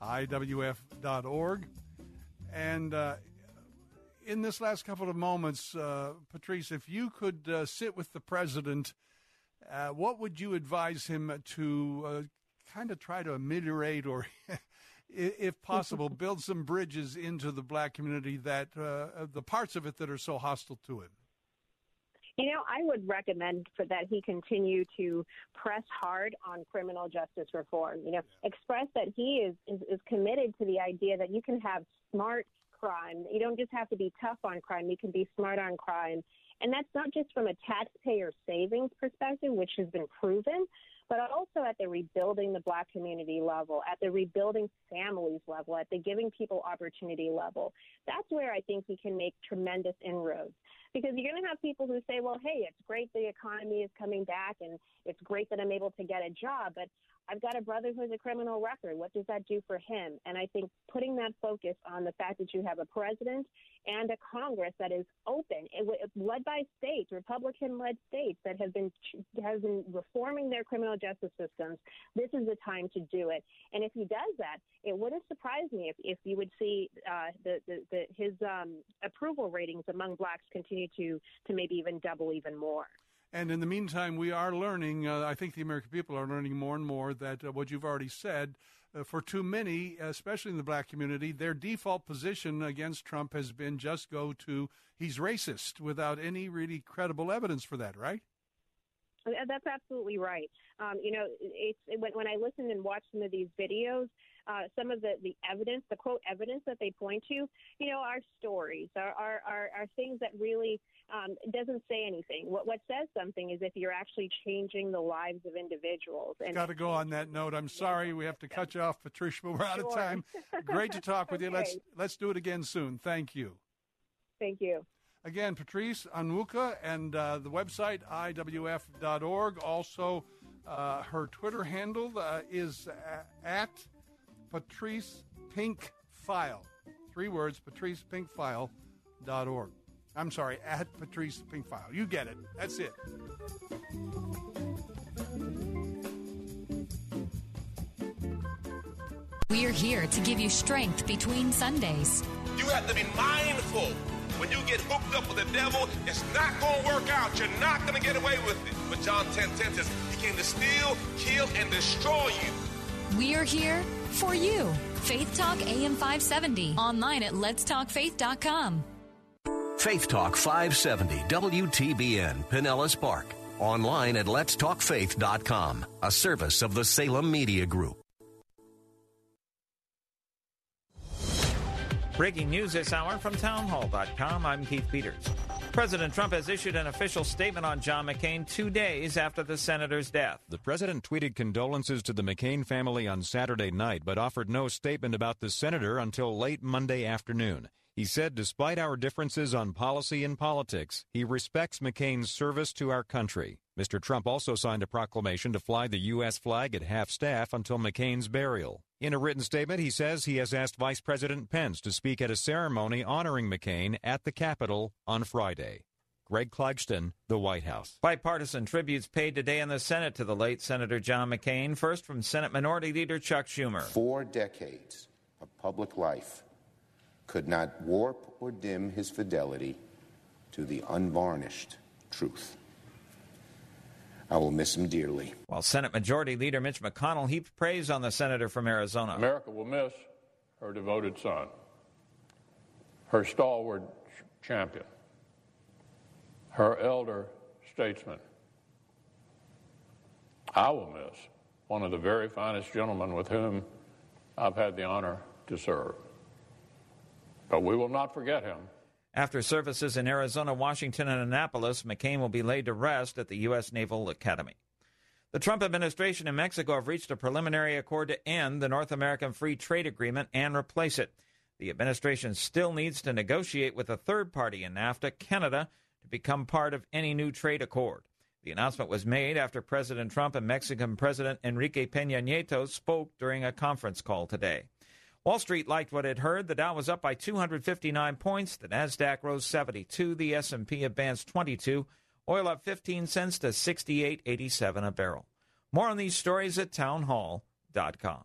iwf.org. And uh, in this last couple of moments, uh, Patrice, if you could uh, sit with the president, uh, what would you advise him to uh, kind of try to ameliorate or if possible, build some bridges into the black community that uh, the parts of it that are so hostile to him? You know, I would recommend for that he continue to press hard on criminal justice reform. You know, express that he is, is, is committed to the idea that you can have smart crime. You don't just have to be tough on crime, you can be smart on crime. And that's not just from a taxpayer savings perspective, which has been proven, but also at the rebuilding the black community level, at the rebuilding families level, at the giving people opportunity level. That's where I think he can make tremendous inroads. Because you're going to have people who say, well, hey, it's great the economy is coming back and it's great that I'm able to get a job, but I've got a brother who has a criminal record. What does that do for him? And I think putting that focus on the fact that you have a president and a Congress that is open, led by states, Republican-led states that have been has been reforming their criminal justice systems. This is the time to do it. And if he does that, it wouldn't surprise me if, if you would see uh, the, the, the, his um, approval ratings among blacks continue to to maybe even double even more. And in the meantime, we are learning, uh, I think the American people are learning more and more that uh, what you've already said, uh, for too many, especially in the black community, their default position against Trump has been just go to he's racist without any really credible evidence for that, right? That's absolutely right. Um, you know, it's when, when I listen and watch some of these videos, uh, some of the, the evidence, the quote evidence that they point to, you know, are stories, are, are, are, are things that really um, doesn't say anything. What, what says something is if you're actually changing the lives of individuals. And Got to go on that note. I'm sorry we have to cut you off, Patricia, but we're out sure. of time. Great to talk with okay. you. Let's let's do it again soon. Thank you. Thank you. Again, Patrice Onwuka and uh, the website iwf.org. Also, uh, her Twitter handle uh, is at Patrice Pink File. Three words, patricepinkfile.org. I'm sorry, at Patrice Pink File. You get it. That's it. We're here to give you strength between Sundays. You have to be mindful. When you get hooked up with the devil, it's not going to work out. You're not going to get away with it. But John 10 10 says, He came to steal, kill, and destroy you. We're here for you. Faith Talk AM 570. Online at letstalkfaith.com. Faith Talk 570 WTBN Pinellas Park. Online at letstalkfaith.com. A service of the Salem Media Group. Breaking news this hour from townhall.com. I'm Keith Peters. President Trump has issued an official statement on John McCain two days after the senator's death. The president tweeted condolences to the McCain family on Saturday night, but offered no statement about the senator until late Monday afternoon. He said, despite our differences on policy and politics, he respects McCain's service to our country. Mr. Trump also signed a proclamation to fly the U.S. flag at half staff until McCain's burial. In a written statement, he says he has asked Vice President Pence to speak at a ceremony honoring McCain at the Capitol on Friday. Greg Clugston, The White House. Bipartisan tributes paid today in the Senate to the late Senator John McCain, first from Senate Minority Leader Chuck Schumer. Four decades of public life could not warp or dim his fidelity to the unvarnished truth. I will miss him dearly. While Senate Majority Leader Mitch McConnell heaped praise on the senator from Arizona. America will miss her devoted son, her stalwart champion, her elder statesman. I will miss one of the very finest gentlemen with whom I've had the honor to serve. But we will not forget him. After services in Arizona, Washington, and Annapolis, McCain will be laid to rest at the U.S. Naval Academy. The Trump administration and Mexico have reached a preliminary accord to end the North American Free Trade Agreement and replace it. The administration still needs to negotiate with a third party in NAFTA, Canada, to become part of any new trade accord. The announcement was made after President Trump and Mexican President Enrique Peña Nieto spoke during a conference call today. Wall Street liked what it heard. The Dow was up by 259 points. The Nasdaq rose 72. The S&P advanced 22. Oil up 15 cents to 68.87 a barrel. More on these stories at townhall.com.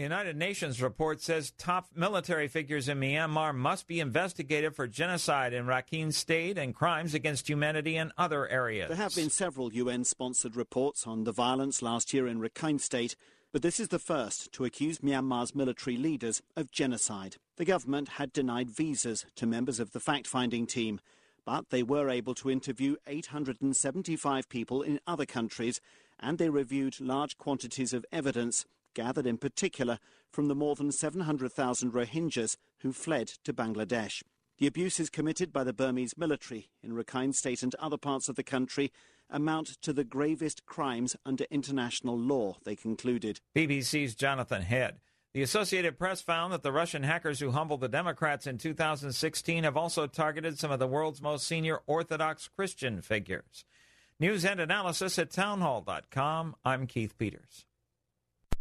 United Nations report says top military figures in Myanmar must be investigated for genocide in Rakhine State and crimes against humanity in other areas. There have been several UN sponsored reports on the violence last year in Rakhine State, but this is the first to accuse Myanmar's military leaders of genocide. The government had denied visas to members of the fact finding team, but they were able to interview 875 people in other countries and they reviewed large quantities of evidence gathered in particular from the more than 700,000 Rohingyas who fled to Bangladesh. The abuses committed by the Burmese military in Rakhine State and other parts of the country amount to the gravest crimes under international law, they concluded. BBC's Jonathan Head. The Associated Press found that the Russian hackers who humbled the Democrats in 2016 have also targeted some of the world's most senior Orthodox Christian figures. News and analysis at townhall.com. I'm Keith Peters.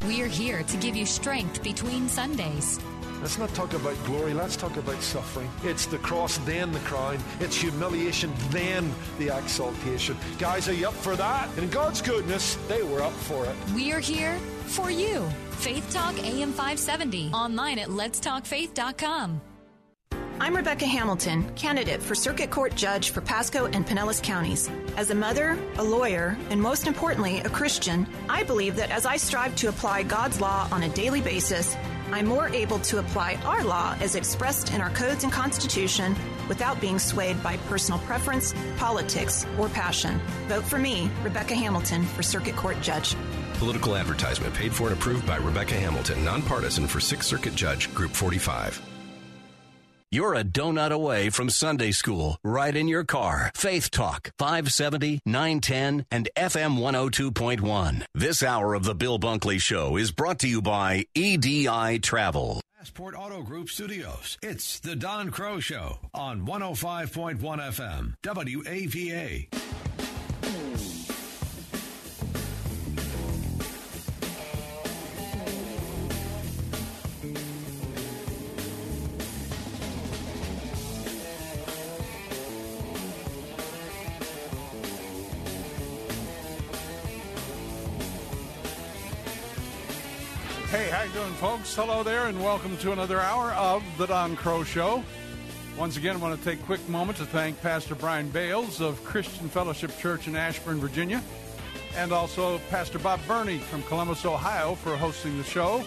We're here to give you strength between Sundays. Let's not talk about glory, let's talk about suffering. It's the cross, then the crown. It's humiliation, then the exaltation. Guys, are you up for that? In God's goodness, they were up for it. We're here for you. Faith Talk AM 570, online at letstalkfaith.com. I'm Rebecca Hamilton, candidate for Circuit Court Judge for Pasco and Pinellas counties. As a mother, a lawyer, and most importantly, a Christian, I believe that as I strive to apply God's law on a daily basis, I'm more able to apply our law as expressed in our codes and Constitution without being swayed by personal preference, politics, or passion. Vote for me, Rebecca Hamilton, for Circuit Court Judge. Political advertisement paid for and approved by Rebecca Hamilton, nonpartisan for Sixth Circuit Judge, Group 45. You're a donut away from Sunday school, right in your car. Faith Talk, 570, 910, and FM 102.1. This hour of the Bill Bunkley Show is brought to you by EDI Travel. Passport Auto Group Studios. It's the Don Kroah Show on 105.1 FM, WAVA. Doing, folks? Hello there, and welcome to another hour of the Don Kroah Show. Once again, I want to take a quick moment to thank Pastor Brian Bales of Christian Fellowship Church in Ashburn, Virginia, and also Pastor Bob Burney from Columbus, Ohio, for hosting the show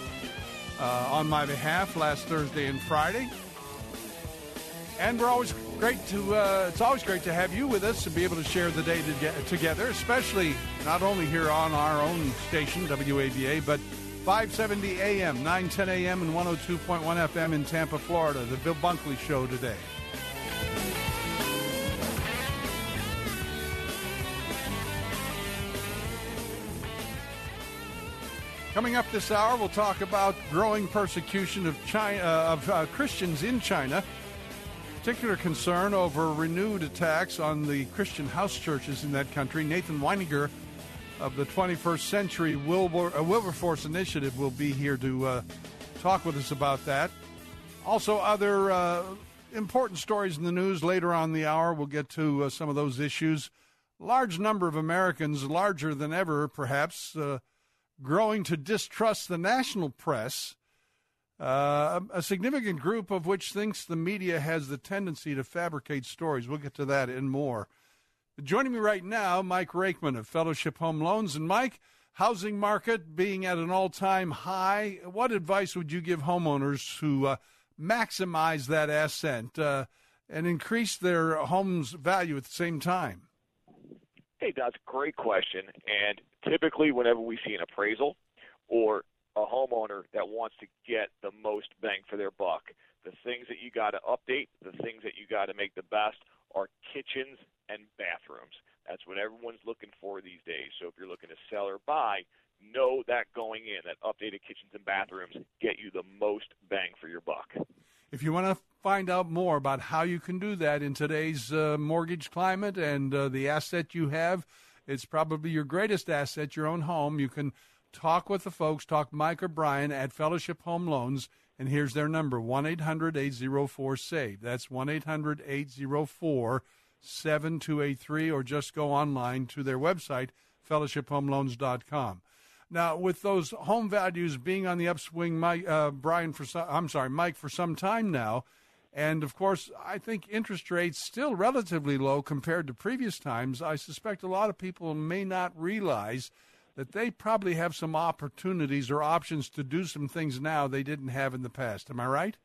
uh, on my behalf last Thursday and Friday. And we're always great to, uh, it's always great to have you with us and be able to share the day to together, especially not only here on our own station, WAVA, but 570 AM, 910 AM, and 102.1 FM in Tampa, Florida. The Bill Bunkley Show today. Coming up this hour, we'll talk about growing persecution of China uh, of uh, Christians in China. Particular concern over renewed attacks on the Christian house churches in that country. Nathan Wineinger of the 21st Century Wilber, uh, Wilberforce Initiative will be here to uh, talk with us about that. Also, other uh, important stories in the news later on the hour. We'll get to uh, some of those issues. Large number of Americans, larger than ever, perhaps, uh, growing to distrust the national press. Uh, a significant group of which thinks the media has the tendency to fabricate stories. We'll get to that and more. Joining me right now, Mike Rakeman of Fellowship Home Loans. And Mike, housing market being at an all-time high, what advice would you give homeowners who uh, maximize that asset uh, and increase their home's value at the same time? Hey, that's a great question. And typically, whenever we see an appraisal or a homeowner that wants to get the most bang for their buck, the things that you got to update, the things that you got to make the best are kitchens and bathrooms. That's what everyone's looking for these days. So if you're looking to sell or buy, know that going in, that updated kitchens and bathrooms get you the most bang for your buck. If you want to find out more about how you can do that in today's uh, mortgage climate and uh, the asset you have, it's probably your greatest asset, your own home. You can talk with the folks, talk Mike or Brian at Fellowship Home Loans. And here's their number 1 800 804 SAVE. That's 1 800 804 7283, or just go online to their website, fellowshiphomeloans.com. Now, with those home values being on the upswing, Mike, uh, Brian, for some, I'm sorry, Mike, for some time now, and of course, I think interest rates still relatively low compared to previous times. I suspect a lot of people may not realize that they probably have some opportunities or options to do some things now they didn't have in the past. Am I right?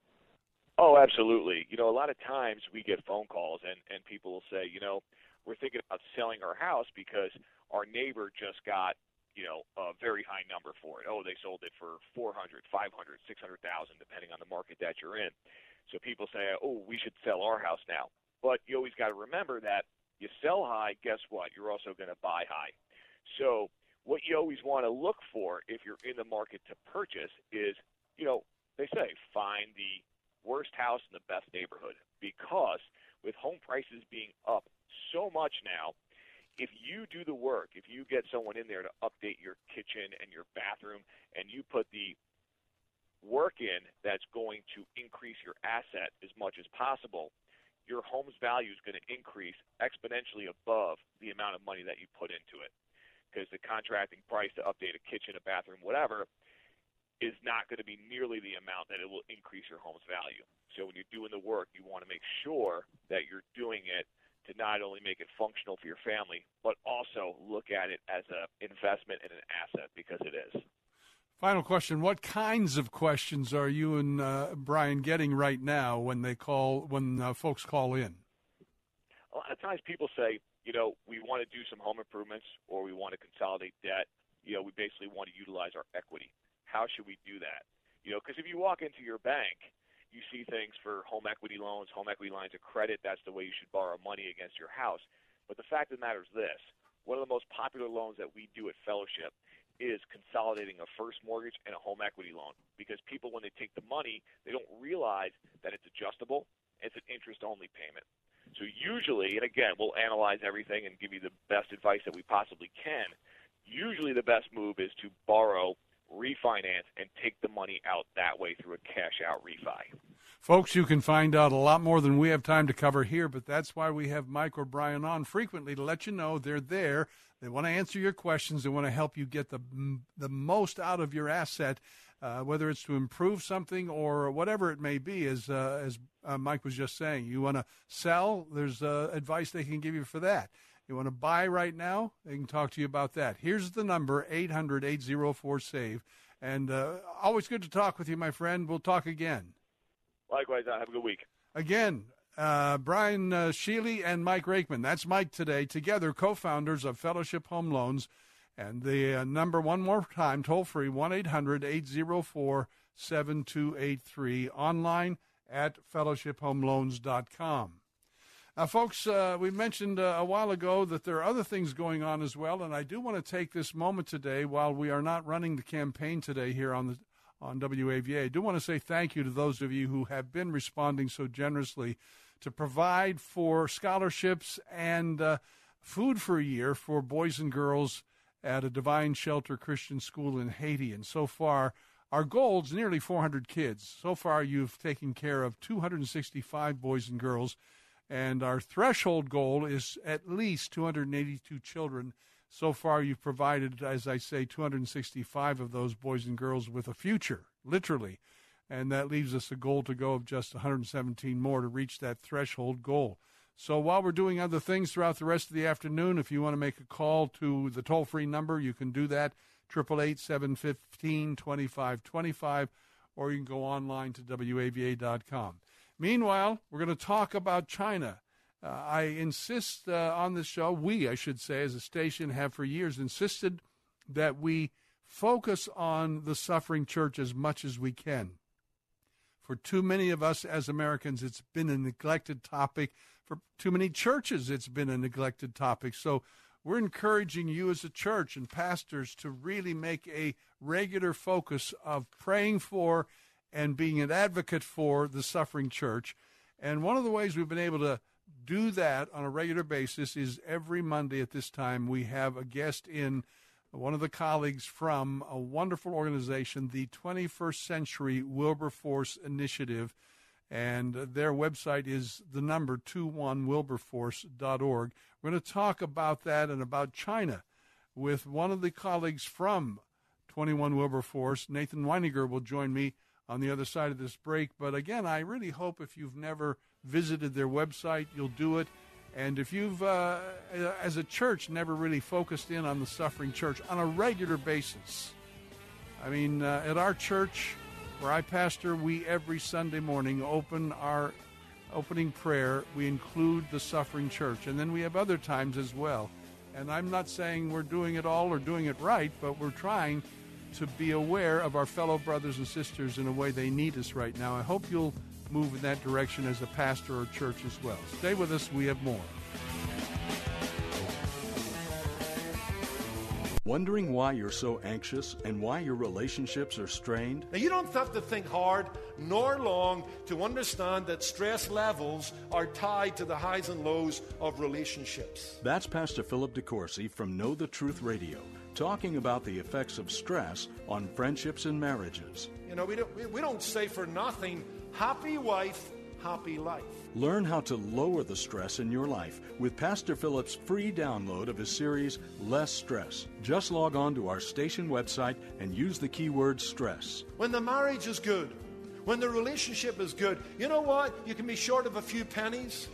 Oh, absolutely. You know, a lot of times we get phone calls and and people will say, you know, we're thinking about selling our house because our neighbor just got, you know, a very high number for it. Oh, they sold it for 400, 500, 600,000 depending on the market that you're in. So people say, "Oh, we should sell our house now." But you always got to remember that you sell high, guess what? You're also going to buy high. So what you always want to look for if you're in the market to purchase is, you know, they say find the worst house in the best neighborhood because with home prices being up so much now, if you do the work, if you get someone in there to update your kitchen and your bathroom, and you put the work in that's going to increase your asset as much as possible, your home's value is going to increase exponentially above the amount of money that you put into it. Because the contracting price to update a kitchen, a bathroom, whatever, is not going to be nearly the amount that it will increase your home's value. So when you're doing the work, you want to make sure that you're doing it to not only make it functional for your family, but also look at it as an investment and an asset because it is. Final question: What kinds of questions are you and uh, Brian getting right now when they call when uh, folks call in? A lot of times, people say, you know, we want to do some home improvements or we want to consolidate debt. You know, we basically want to utilize our equity. How should we do that? You know, because if you walk into your bank you see things for home equity loans, home equity lines of credit. That's the way you should borrow money against your house. But the fact of the matter is this one of the most popular loans that we do at Fellowship is consolidating a first mortgage and a home equity loan because people, when they take the money, they don't realize that it's adjustable. It's an interest only payment. So, usually, and again, we'll analyze everything and give you the best advice that we possibly can. Usually, the best move is to borrow refinance, and take the money out that way through a cash out refi. Folks, you can find out a lot more than we have time to cover here, but that's why we have Mike or Brian on frequently to let you know they're there. They want to answer your questions. They want to help you get the the most out of your asset, uh, whether it's to improve something or whatever it may be. As uh, as uh, Mike was just saying, you want to sell. There's uh, advice they can give you for that. You want to buy right now? They can talk to you about that. Here's the number 800 804 SAVE. And uh, always good to talk with you, my friend. We'll talk again. Likewise. Uh, have a good week. Again, uh, Brian uh, Sheely and Mike Rakeman. That's Mike today, together co founders of Fellowship Home Loans. And the uh, number, one more time, toll free 1 800 804 7283, online at fellowshiphomeloans.com. Uh, folks, uh, we mentioned uh, a while ago that there are other things going on as well, and I do want to take this moment today, while we are not running the campaign today here on the on WAVA, I do want to say thank you to those of you who have been responding so generously to provide for scholarships and uh, food for a year for boys and girls at a Divine Shelter Christian school in Haiti. And so far, our goal is nearly 400 kids. So far, you've taken care of 265 boys and girls and our threshold goal is at least 282 children. So far, you've provided, as I say, 265 of those boys and girls with a future, literally. And that leaves us a goal to go of just 117 more to reach that threshold goal. So while we're doing other things throughout the rest of the afternoon, if you want to make a call to the toll free number, you can do that, 888 715 2525, or you can go online to WAVA.com. Meanwhile, we're going to talk about China. Uh, I insist uh, on this show, we, I should say, as a station, have for years insisted that we focus on the suffering church as much as we can. For too many of us as Americans, it's been a neglected topic. For too many churches, it's been a neglected topic. So we're encouraging you as a church and pastors to really make a regular focus of praying for and being an advocate for the suffering church. And one of the ways we've been able to do that on a regular basis is every Monday at this time we have a guest in one of the colleagues from a wonderful organization, the 21st Century Wilberforce Initiative. And their website is the number 21wilberforce.org. We're going to talk about that and about China with one of the colleagues from 21 Wilberforce. Nathan Wineinger will join me on the other side of this break. But again, I really hope if you've never visited their website, you'll do it. And if you've, uh, as a church, never really focused in on the suffering church on a regular basis, I mean, uh, at our church where I pastor, we every Sunday morning open our opening prayer. We include the suffering church, and then we have other times as well. And I'm not saying we're doing it all or doing it right, but we're trying to be aware of our fellow brothers and sisters in a way they need us right now. I hope you'll move in that direction as a pastor or church as well. Stay with us, we have more. Wondering why you're so anxious and why your relationships are strained? Now, you don't have to think hard nor long to understand that stress levels are tied to the highs and lows of relationships. That's Pastor Philip DeCourcy from Know the Truth Radio, talking about the effects of stress on friendships and marriages. You know, we don't, we, don't say for nothing, happy wife, happy life. Learn how to lower the stress in your life with Pastor Philip's free download of his series, Less Stress. Just log on to our station website and use the keyword stress. When the marriage is good, when the relationship is good, you know what? You can be short of a few pennies,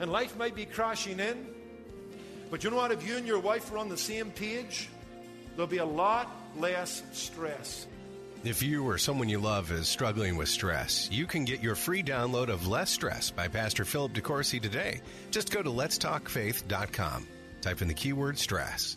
and life might be crashing in. But you know what? If you and your wife are on the same page, there'll be a lot less stress. If you or someone you love is struggling with stress, you can get your free download of Less Stress by Pastor Philip DeCourcy today. Just go to letstalkfaith.com. Type in the keyword stress.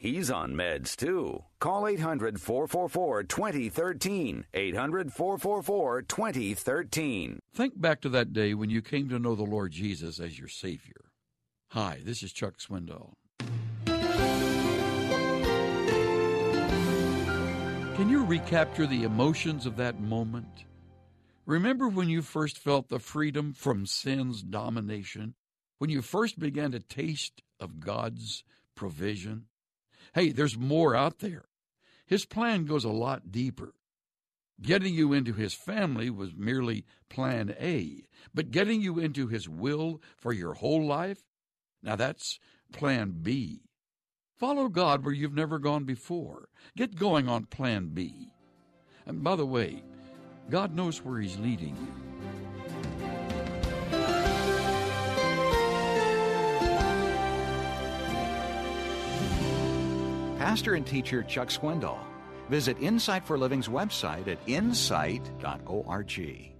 He's on meds too. Call 800 444 2013. 800 444 2013. Think back to that day when you came to know the Lord Jesus as your Savior. Hi, this is Chuck Swindoll. Can you recapture the emotions of that moment? Remember when you first felt the freedom from sin's domination? When you first began to taste of God's provision? Hey, there's more out there. His plan goes a lot deeper. Getting you into his family was merely plan A, but getting you into his will for your whole life? Now that's plan B. Follow God where you've never gone before. Get going on plan B. And by the way, God knows where he's leading you. Pastor and teacher Chuck Swindoll. Visit Insight for Living's website at insight.org.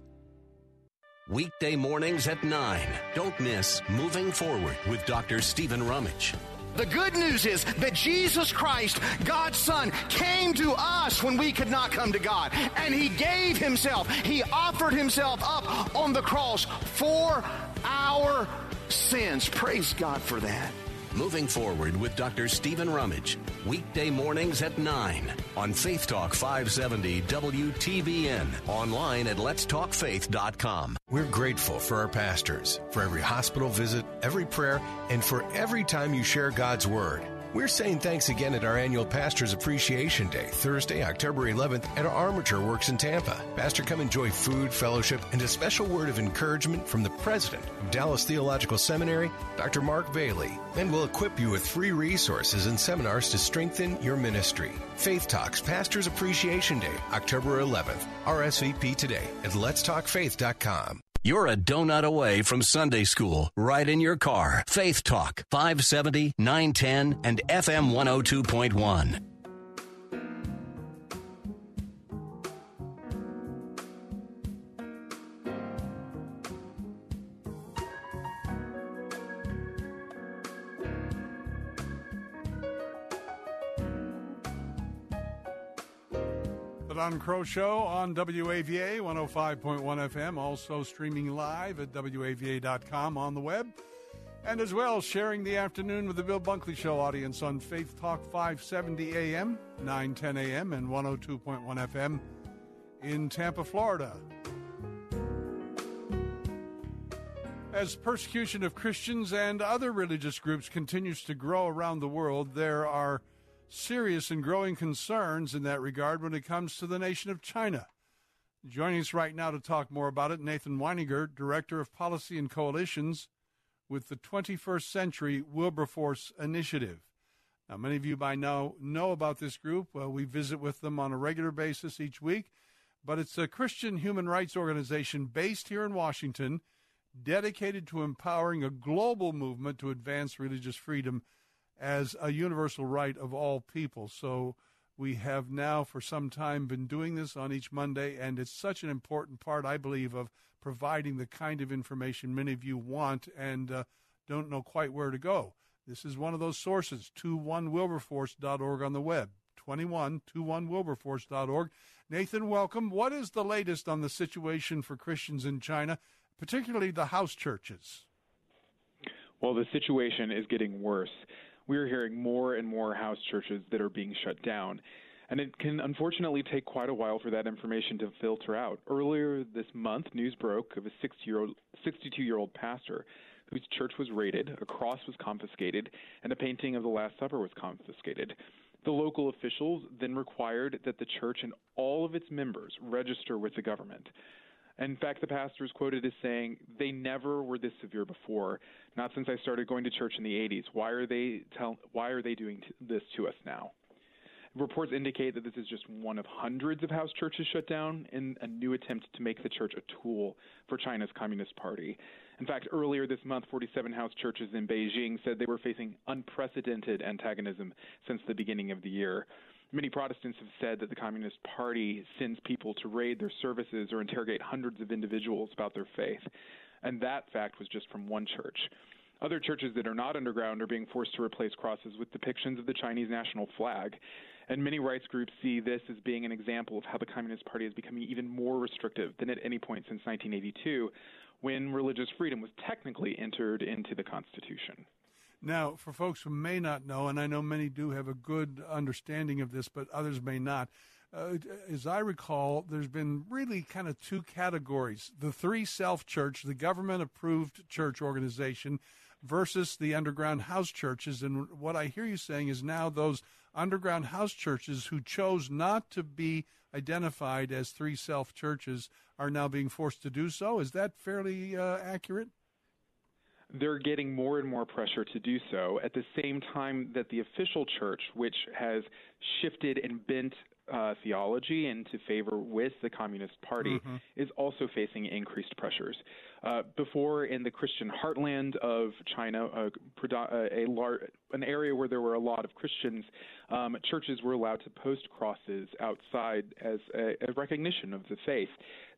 Weekday mornings at 9. Don't miss Moving Forward with Dr. Stephen Rummage. The good news is that Jesus Christ, God's Son, came to us when we could not come to God. And He gave Himself, He offered Himself up on the cross for our sins. Praise God for that. Moving Forward with Dr. Stephen Rummage. Weekday mornings at 9 on Faith Talk 570 WTBN. Online at letstalkfaith.com. We're grateful for our pastors, for every hospital visit, every prayer, and for every time you share God's Word. We're saying thanks again at our annual Pastors Appreciation Day, Thursday, October 11th, at our Armature Works in Tampa. Pastor, come enjoy food, fellowship, and a special word of encouragement from the president of Dallas Theological Seminary, Dr. Mark Bailey. And we'll equip you with free resources and seminars to strengthen your ministry. Faith Talks Pastors Appreciation Day, October 11th. RSVP today at letstalkfaith.com. You're a donut away from Sunday school, right in your car. Faith Talk, 570, 910, and FM 102.1. Don Kroah Show on WAVA 105.1 FM, also streaming live at WAVA.com on the web, and as well sharing the afternoon with the Bill Bunkley Show audience on Faith Talk 570 AM, 910 AM, and 102.1 FM in Tampa, Florida. As persecution of Christians and other religious groups continues to grow around the world, there are serious and growing concerns in that regard when it comes to the nation of China. Joining us right now to talk more about it, Nathan Wineinger, Director of Policy and Coalitions with the 21st Century Wilberforce Initiative. Now, many of you by now know about this group. Uh, we visit with them on a regular basis each week, but it's a Christian human rights organization based here in Washington dedicated to empowering a global movement to advance religious freedom as a universal right of all people. So we have now for some time been doing this on each Monday, and it's such an important part, I believe, of providing the kind of information many of you want and uh, don't know quite where to go. This is one of those sources, 21wilberforce.org on the web. 2121wilberforce.org. Nathan, welcome. What is the latest on the situation for Christians in China, particularly the house churches? Well, the situation is getting worse. We're hearing more and more house churches that are being shut down. And it can unfortunately take quite a while for that information to filter out. Earlier this month, news broke of a 62 year old pastor whose church was raided, a cross was confiscated, and a painting of the Last Supper was confiscated. The local officials then required that the church and all of its members register with the government. In fact, the pastor is quoted as saying, "They never were this severe before. Not since I started going to church in the 80s. Why are they tell, Why are they doing t- this to us now?" Reports indicate that this is just one of hundreds of house churches shut down in a new attempt to make the church a tool for China's Communist Party. In fact, earlier this month, 47 house churches in Beijing said they were facing unprecedented antagonism since the beginning of the year. Many Protestants have said that the Communist Party sends people to raid their services or interrogate hundreds of individuals about their faith. And that fact was just from one church. Other churches that are not underground are being forced to replace crosses with depictions of the Chinese national flag. And many rights groups see this as being an example of how the Communist Party is becoming even more restrictive than at any point since 1982, when religious freedom was technically entered into the Constitution. Now, for folks who may not know, and I know many do have a good understanding of this, but others may not, uh, as I recall, there's been really kind of two categories the Three Self Church, the government approved church organization, versus the underground house churches. And what I hear you saying is now those underground house churches who chose not to be identified as three self churches are now being forced to do so. Is that fairly uh, accurate? They're getting more and more pressure to do so at the same time that the official church, which has shifted and bent uh, theology into favor with the Communist Party mm-hmm. is also facing increased pressures. Uh, before, in the Christian heartland of China, uh, a lar- an area where there were a lot of Christians, um, churches were allowed to post crosses outside as a, a recognition of the faith.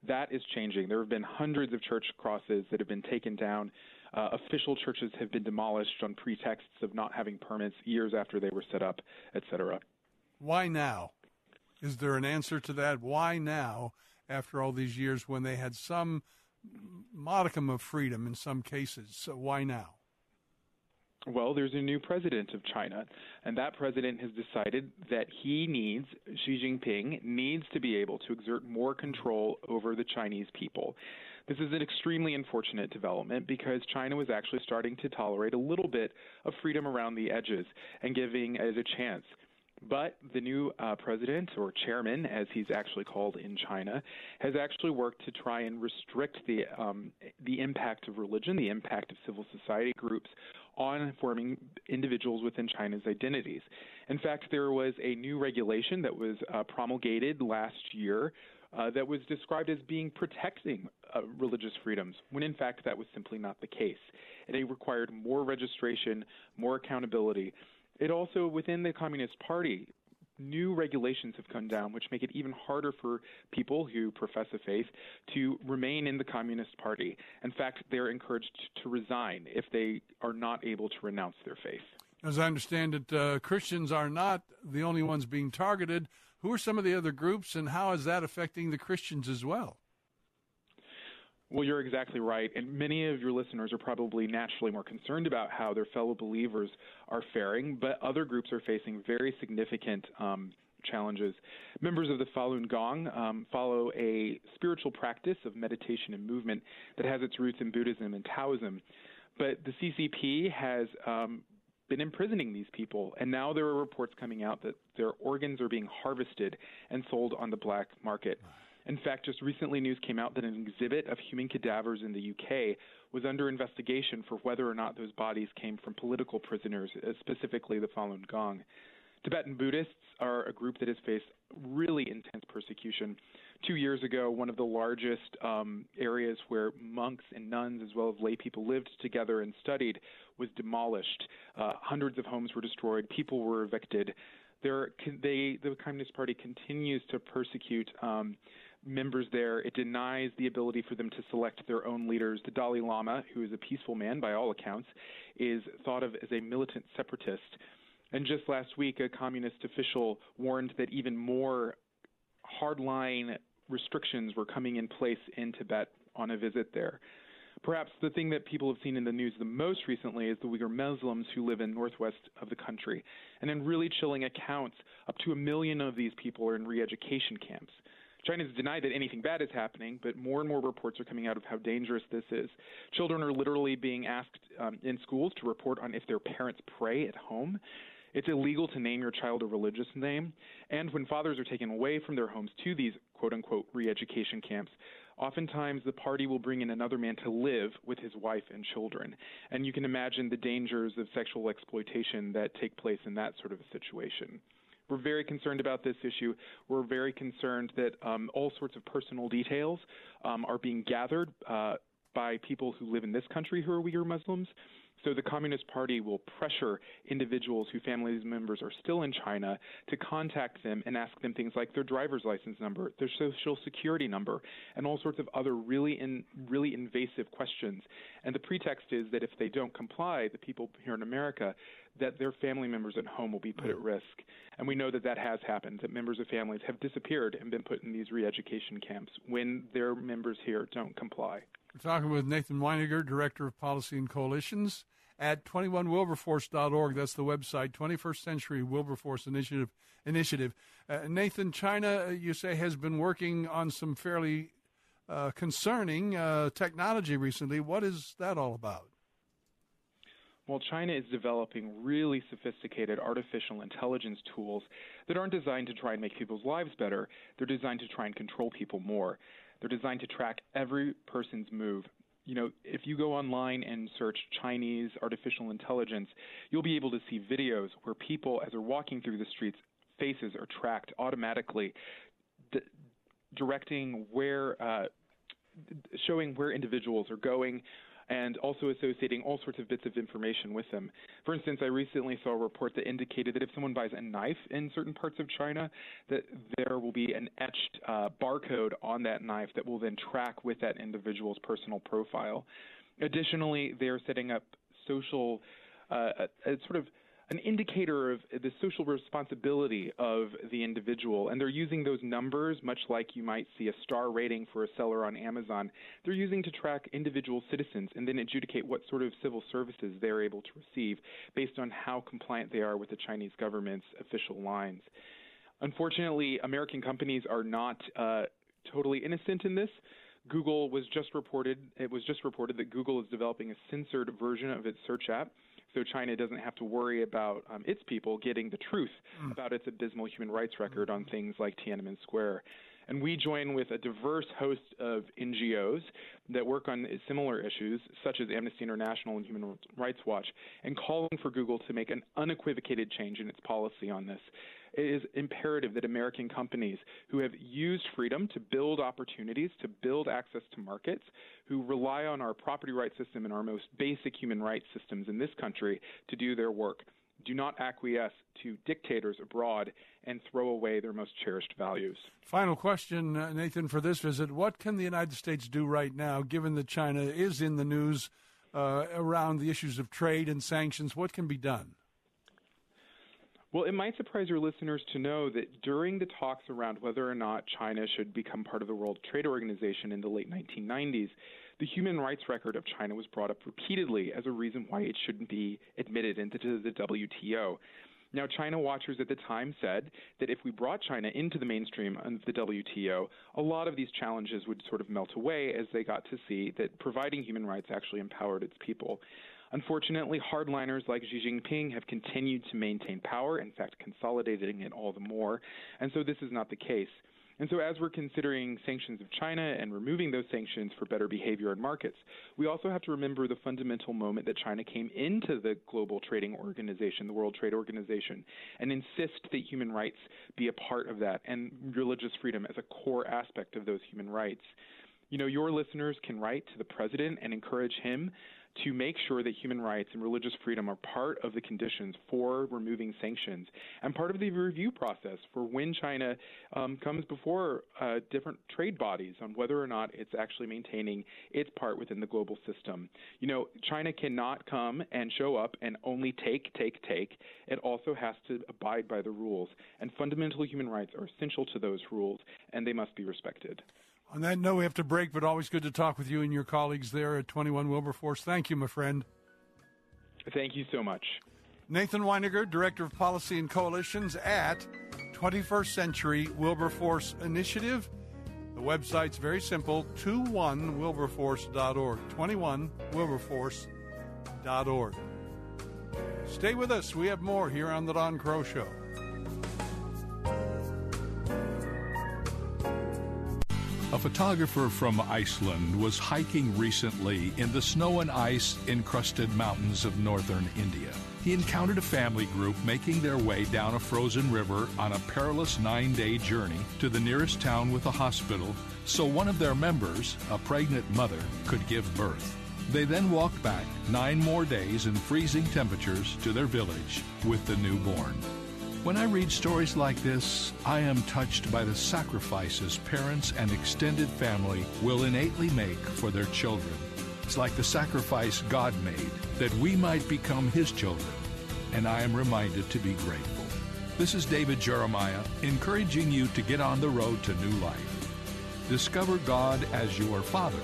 That is changing. There have been hundreds of church crosses that have been taken down. Uh, official churches have been demolished on pretexts of not having permits years after they were set up, etc. Why now? Is there an answer to that? Why now, after all these years, when they had some modicum of freedom in some cases? So why now? Well, there's a new president of China, and that president has decided that he needs, Xi Jinping needs to be able to exert more control over the Chinese people. This is an extremely unfortunate development because China was actually starting to tolerate a little bit of freedom around the edges and giving it a chance. But the new uh, president, or chairman, as he's actually called in China, has actually worked to try and restrict the um, the impact of religion, the impact of civil society groups on forming individuals within China's identities. In fact, there was a new regulation that was uh, promulgated last year uh, that was described as being protecting uh, religious freedoms, when in fact that was simply not the case. And it required more registration, more accountability, it also, within the Communist Party, new regulations have come down which make it even harder for people who profess a faith to remain in the Communist Party. In fact, they're encouraged to resign if they are not able to renounce their faith. As I understand it, uh, Christians are not the only ones being targeted. Who are some of the other groups, and how is that affecting the Christians as well? Well, you're exactly right. And many of your listeners are probably naturally more concerned about how their fellow believers are faring, but other groups are facing very significant um, challenges. Members of the Falun Gong um, follow a spiritual practice of meditation and movement that has its roots in Buddhism and Taoism. But the CCP has um, been imprisoning these people, and now there are reports coming out that their organs are being harvested and sold on the black market. In fact, just recently news came out that an exhibit of human cadavers in the UK was under investigation for whether or not those bodies came from political prisoners, uh, specifically the Falun Gong. Tibetan Buddhists are a group that has faced really intense persecution. Two years ago, one of the largest um, areas where monks and nuns, as well as lay people, lived together and studied, was demolished. Uh, hundreds of homes were destroyed. People were evicted. There, they, the Communist Party continues to persecute um, members there. It denies the ability for them to select their own leaders. The Dalai Lama, who is a peaceful man by all accounts, is thought of as a militant separatist. And just last week, a communist official warned that even more hardline restrictions were coming in place in Tibet on a visit there. Perhaps the thing that people have seen in the news the most recently is the Uyghur Muslims who live in northwest of the country. And in really chilling accounts, up to a million of these people are in re-education camps. China has denied that anything bad is happening, but more and more reports are coming out of how dangerous this is. Children are literally being asked um, in schools to report on if their parents pray at home. It's illegal to name your child a religious name. And when fathers are taken away from their homes to these quote unquote re education camps, oftentimes the party will bring in another man to live with his wife and children. And you can imagine the dangers of sexual exploitation that take place in that sort of a situation. We're very concerned about this issue. We're very concerned that um, all sorts of personal details um, are being gathered uh, by people who live in this country who are Uyghur Muslims. So the Communist Party will pressure individuals whose family members are still in China to contact them and ask them things like their driver's license number, their social security number, and all sorts of other really in, really invasive questions. And the pretext is that if they don't comply, the people here in America, that their family members at home will be put at mm-hmm. risk. And we know that that has happened, that members of families have disappeared and been put in these re-education camps when their members here don't comply. We're talking with Nathan Wineinger, Director of Policy and Coalitions at 21wilberforce.org. That's the website, 21st Century Wilberforce Initiative. Initiative. Uh, Nathan, China, uh, you say, has been working on some fairly uh, concerning uh, technology recently. What is that all about? Well, China is developing really sophisticated artificial intelligence tools that aren't designed to try and make people's lives better. They're designed to try and control people more. They're designed to track every person's move. You know, if you go online and search Chinese artificial intelligence, you'll be able to see videos where people, as they're walking through the streets, faces are tracked automatically, d- directing where, uh, showing where individuals are going, and also associating all sorts of bits of information with them. For instance, I recently saw a report that indicated that if someone buys a knife in certain parts of China, that there will be an etched uh, barcode on that knife that will then track with that individual's personal profile. Additionally, they are setting up social, uh, a, a sort of an indicator of the social responsibility of the individual. And they're using those numbers, much like you might see a star rating for a seller on Amazon. They're using to track individual citizens and then adjudicate what sort of civil services they're able to receive based on how compliant they are with the Chinese government's official lines. Unfortunately, American companies are not uh, totally innocent in this. Google was just reported, it was just reported that Google is developing a censored version of its search app so China doesn't have to worry about um, its people getting the truth mm. about its abysmal human rights record on things like Tiananmen Square. And we join with a diverse host of NGOs that work on similar issues, such as Amnesty International and Human Rights Watch, and calling for Google to make an unequivocated change in its policy on this. It is imperative that American companies who have used freedom to build opportunities, to build access to markets, who rely on our property rights system and our most basic human rights systems in this country to do their work, do not acquiesce to dictators abroad and throw away their most cherished values. Final question, uh, Nathan, for this visit. What can the United States do right now, given that China is in the news uh, around the issues of trade and sanctions? What can be done? Well, it might surprise your listeners to know that during the talks around whether or not China should become part of the World Trade Organization in the late 1990s, the human rights record of China was brought up repeatedly as a reason why it shouldn't be admitted into the WTO. Now, China watchers at the time said that if we brought China into the mainstream of the WTO, a lot of these challenges would sort of melt away as they got to see that providing human rights actually empowered its people. Unfortunately, hardliners like Xi Jinping have continued to maintain power, in fact, consolidating it all the more, and so this is not the case. And so, as we're considering sanctions of China and removing those sanctions for better behavior in markets, we also have to remember the fundamental moment that China came into the global trading organization, the World Trade Organization, and insist that human rights be a part of that and religious freedom as a core aspect of those human rights. You know, your listeners can write to the president and encourage him to make sure that human rights and religious freedom are part of the conditions for removing sanctions and part of the review process for when China um, comes before uh, different trade bodies on whether or not it's actually maintaining its part within the global system. You know, China cannot come and show up and only take, take, take. It also has to abide by the rules, and fundamental human rights are essential to those rules, and they must be respected. On that note, we have to break, but always good to talk with you and your colleagues there at 21 Wilberforce. Thank you, my friend. Thank you so much. Nathan Wineinger, Director of Policy and Coalitions at 21st Century Wilberforce Initiative. The website's very simple 21wilberforce.org. 21wilberforce.org. Stay with us. We have more here on The Don Kroah Show. A photographer from Iceland was hiking recently in the snow and ice encrusted mountains of northern India. He encountered a family group making their way down a frozen river on a perilous nine day journey to the nearest town with a hospital so one of their members, a pregnant mother, could give birth. They then walked back nine more days in freezing temperatures to their village with the newborn. When I read stories like this, I am touched by the sacrifices parents and extended family will innately make for their children. It's like the sacrifice God made that we might become His children, and I am reminded to be grateful. This is David Jeremiah encouraging you to get on the road to new life. Discover God as your Father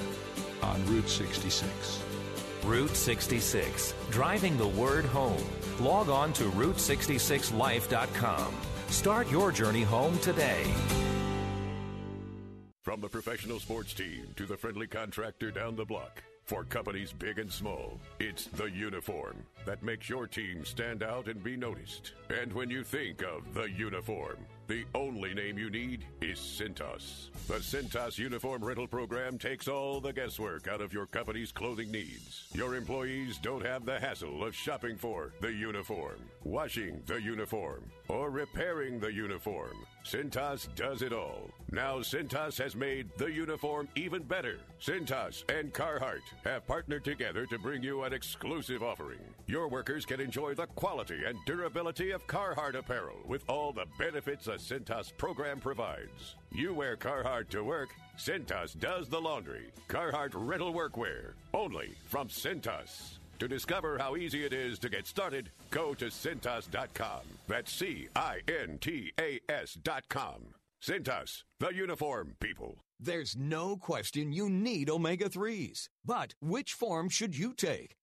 on Route 66. Route 66, driving the word home. Log on to Route66Life.com. Start your journey home today. From the professional sports team to the friendly contractor down the block. For companies big and small, it's the uniform that makes your team stand out and be noticed. And when you think of the uniform, the only name you need is Cintas. The Cintas uniform rental program takes all the guesswork out of your company's clothing needs. Your employees don't have the hassle of shopping for the uniform, washing the uniform, or repairing the uniform. Cintas does it all. Now Cintas has made the uniform even better. Cintas and Carhartt have partnered together to bring you an exclusive offering. Your workers can enjoy the quality and durability of Carhartt apparel with all the benefits a Cintas program provides. You wear Carhartt to work, Cintas does the laundry. Carhartt rental workwear, only from Cintas. To discover how easy it is to get started, go to Cintas.com. That's C I N T A S.com. Cintas, the uniform people. There's no question you need omega 3s. But which form should you take?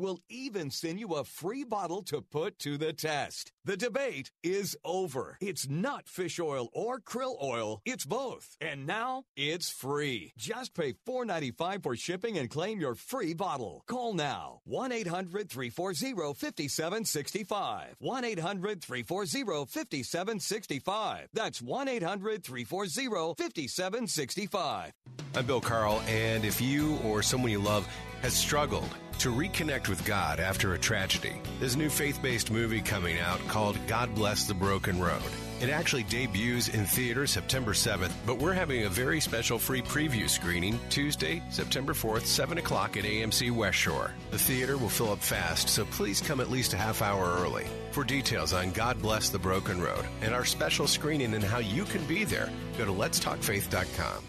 We'll even send you a free bottle to put to the test. The debate is over. It's not fish oil or krill oil, it's both. And now it's free. Just pay $4.95 for shipping and claim your free bottle. Call now 1 800 340 5765. 1 800 340 5765. That's 1 800 340 5765. I'm Bill Carl, and if you or someone you love has struggled to reconnect with God after a tragedy, there's a new faith based movie coming out called God Bless the Broken Road. It actually debuts in theaters September 7th, but we're having a very special free preview screening Tuesday, September 4th, 7 o'clock at AMC West Shore. The theater will fill up fast, so please come at least a half hour early. For details on God Bless the Broken Road and our special screening and how you can be there, go to letstalkfaith.com.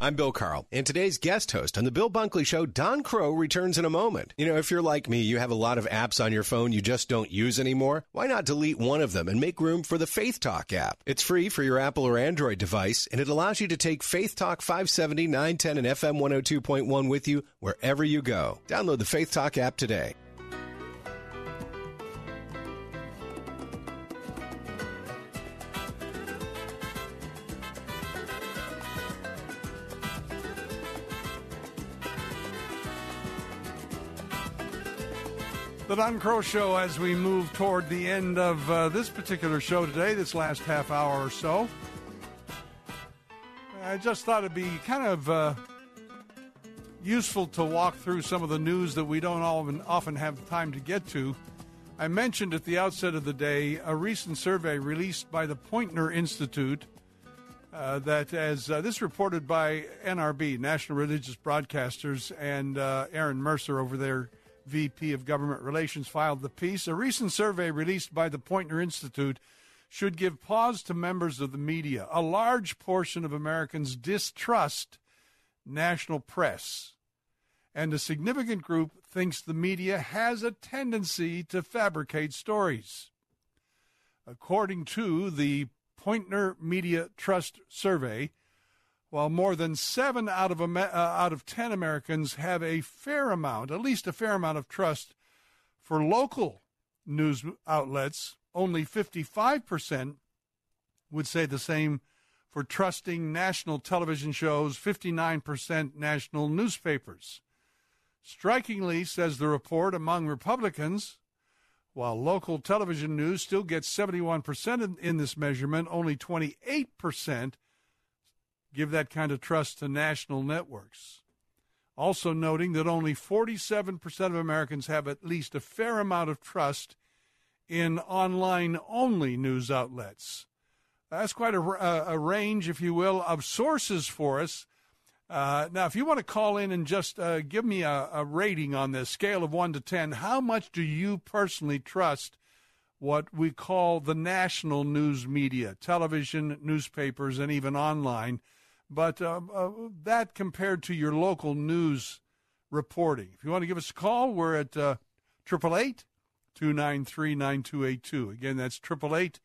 I'm Bill Carl, and today's guest host on The Bill Bunkley Show, Don Kroah, returns in a moment. You know, if you're like me, you have a lot of apps on your phone you just don't use anymore. Why not delete one of them and make room for the Faith Talk app? It's free for your Apple or Android device, and it allows you to take Faith Talk 570, 910, and FM 102.1 with you wherever you go. Download the Faith Talk app today. The Don Kroah Show as we move toward the end of uh, this particular show today, this last half hour or so. I just thought it'd be kind of uh, useful to walk through some of the news that we don't often, often have time to get to. I mentioned at the outset of the day a recent survey released by the Poynter Institute uh, that, as uh, this reported by NRB, National Religious Broadcasters, and uh, Aaron Mercer over there VP of Government Relations, filed the piece. A recent survey released by the Poynter Institute should give pause to members of the media. A large portion of Americans distrust national press, and a significant group thinks the media has a tendency to fabricate stories. According to the Poynter Media Trust Survey, while more than seven out of, uh, out of ten Americans have a fair amount, at least a fair amount of trust for local news outlets, only 55% would say the same for trusting national television shows, 59% national newspapers. Strikingly, says the report, among Republicans, while local television news still gets 71% in, in this measurement, only 28% give that kind of trust to national networks. Also, noting that only 47% of Americans have at least a fair amount of trust in online only news outlets. That's quite a, a, range, if you will, of sources for us. Uh, now, if you want to call in and just uh, give me a, a rating on this scale of 1 to 10, how much do you personally trust what we call the national news media, television, newspapers, and even online? But uh, uh, that compared to your local news reporting. If you want to give us a call, we're at uh, triple eight two nine three nine two eight two. Again, that's triple eight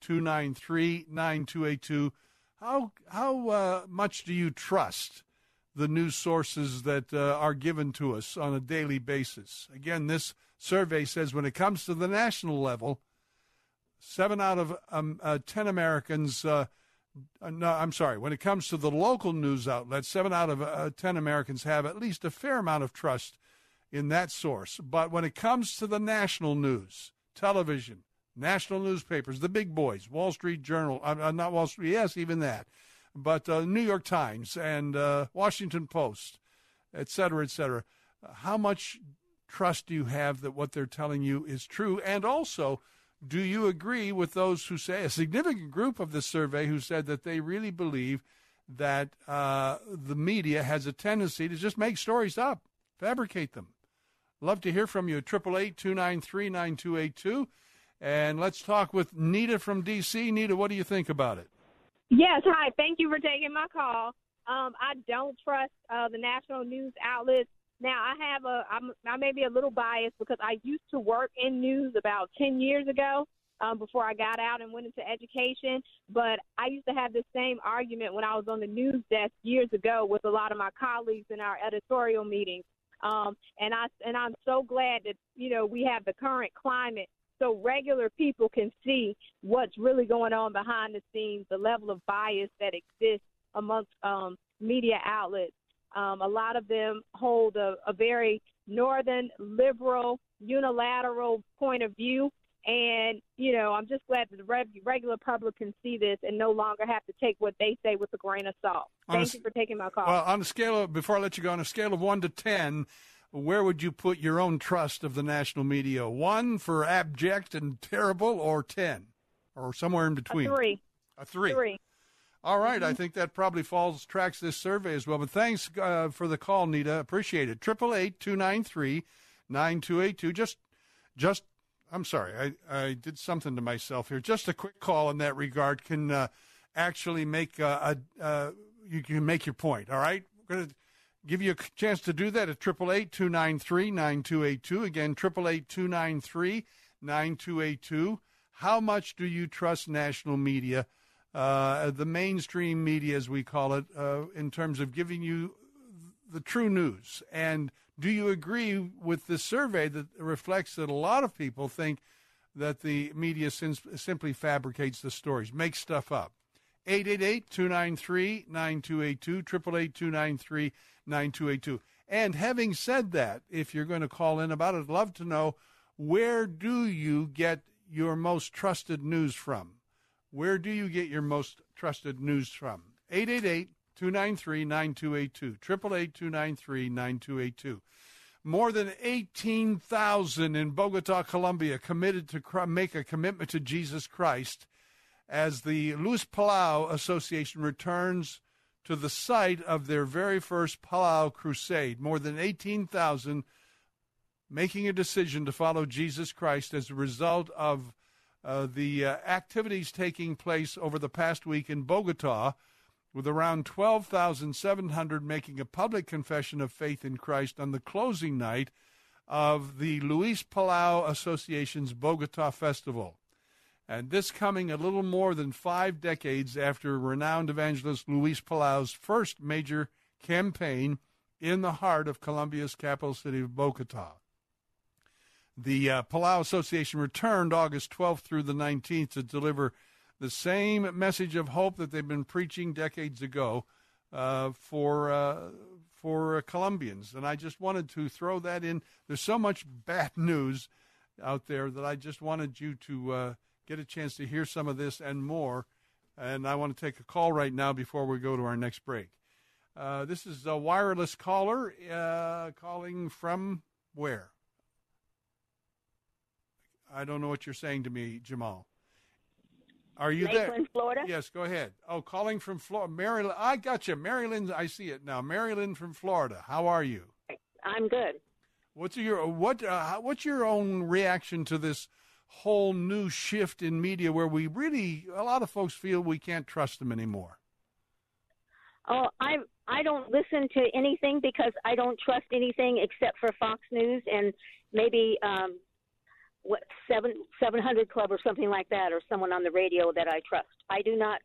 two nine three nine two eight two. How how uh, much do you trust the news sources that uh, are given to us on a daily basis? Again, this survey says when it comes to the national level, seven out of um, uh, ten Americans uh, no, I'm sorry. When it comes to the local news outlets, seven out of uh, ten Americans have at least a fair amount of trust in that source. But when it comes to the national news, television, national newspapers, the big boys, Wall Street Journal, uh, uh not Wall Street, yes, even that, but uh, New York Times and uh, Washington Post, et cetera, et cetera, how much trust do you have that what they're telling you is true? And also, do you agree with those who say, a significant group of the survey who said that they really believe that uh, the media has a tendency to just make stories up, fabricate them? Love to hear from you at 888 293 9282. And let's talk with Nita from D.C. Nita, what do you think about it? Yes, hi. Thank you for taking my call. Um, I don't trust uh, the national news outlets now I have a I'm I may be a little biased because I used to work in news about ten years ago. Um, before I got out and went into education. But I used to have the same argument when I was on the news desk years ago with a lot of my colleagues in our editorial meetings. Um, and I and I'm so glad that you know we have the current climate so regular people can see what's really going on behind the scenes, the level of bias that exists amongst um, media outlets um, a lot of them hold a, a very northern, liberal, unilateral point of view. And, you know, I'm just glad that the regular public can see this and no longer have to take what they say with a grain of salt. Thank a, you for taking my call. Well, on a scale of, before I let you go, on a scale of 1 to 10, where would you put your own trust of the national media? 1 for abject and terrible or 10? or somewhere in between? A three. A three. Three. All right, I think that probably falls tracks this survey as well. But thanks uh, for the call, Nita. Appreciate it. Triple eight two nine three nine two eight two. Just, just. I'm sorry, I I did something to myself here. Just a quick call in that regard can uh, actually make uh, a. Uh, you can make your point. All right, we're going to give you a chance to do that at triple eight two nine three nine two eight two. Again, triple eight two nine three nine two eight two. How much do you trust national media? Uh, the mainstream media, as we call it, uh, in terms of giving you the true news. And do you agree with the survey that reflects that a lot of people think that the media sim- simply fabricates the stories, makes stuff up? 888 293 9282, 888 293 9282. And having said that, if you're going to call in about it, I'd love to know where do you get your most trusted news from? Where do you get your most trusted news from? 888 293 9282. 888 293 9282. More than 18,000 in Bogota, Colombia committed to make a commitment to Jesus Christ as the Luis Palau Association returns to the site of their very first Palau crusade. More than 18,000 making a decision to follow Jesus Christ as a result of uh, the uh, activities taking place over the past week in Bogota, with around 12,700 making a public confession of faith in Christ on the closing night of the Luis Palau Association's Bogota Festival. And this coming a little more than five decades after renowned evangelist Luis Palau's first major campaign in the heart of Colombia's capital city of Bogota. The uh, Palau Association returned August 12th through the 19th to deliver the same message of hope that they've been preaching decades ago uh, for uh, for Colombians. And I just wanted to throw that in. There's so much bad news out there that I just wanted you to uh, get a chance to hear some of this and more. And I want to take a call right now before we go to our next break. Uh, this is a wireless caller uh, calling from where? I don't know what you're saying to me, Jamal. Are you Lakeland, there? Florida. Yes, go ahead. Oh, calling from Florida, Maryland. I got you, Maryland. I see it now. Maryland from Florida. How are you? I'm good. What's your what? Uh, what's your own reaction to this whole new shift in media, where we really a lot of folks feel we can't trust them anymore? Oh, I I don't listen to anything because I don't trust anything except for Fox News and maybe um, what seven seven hundred club or something like that, or someone on the radio that I trust. I do not.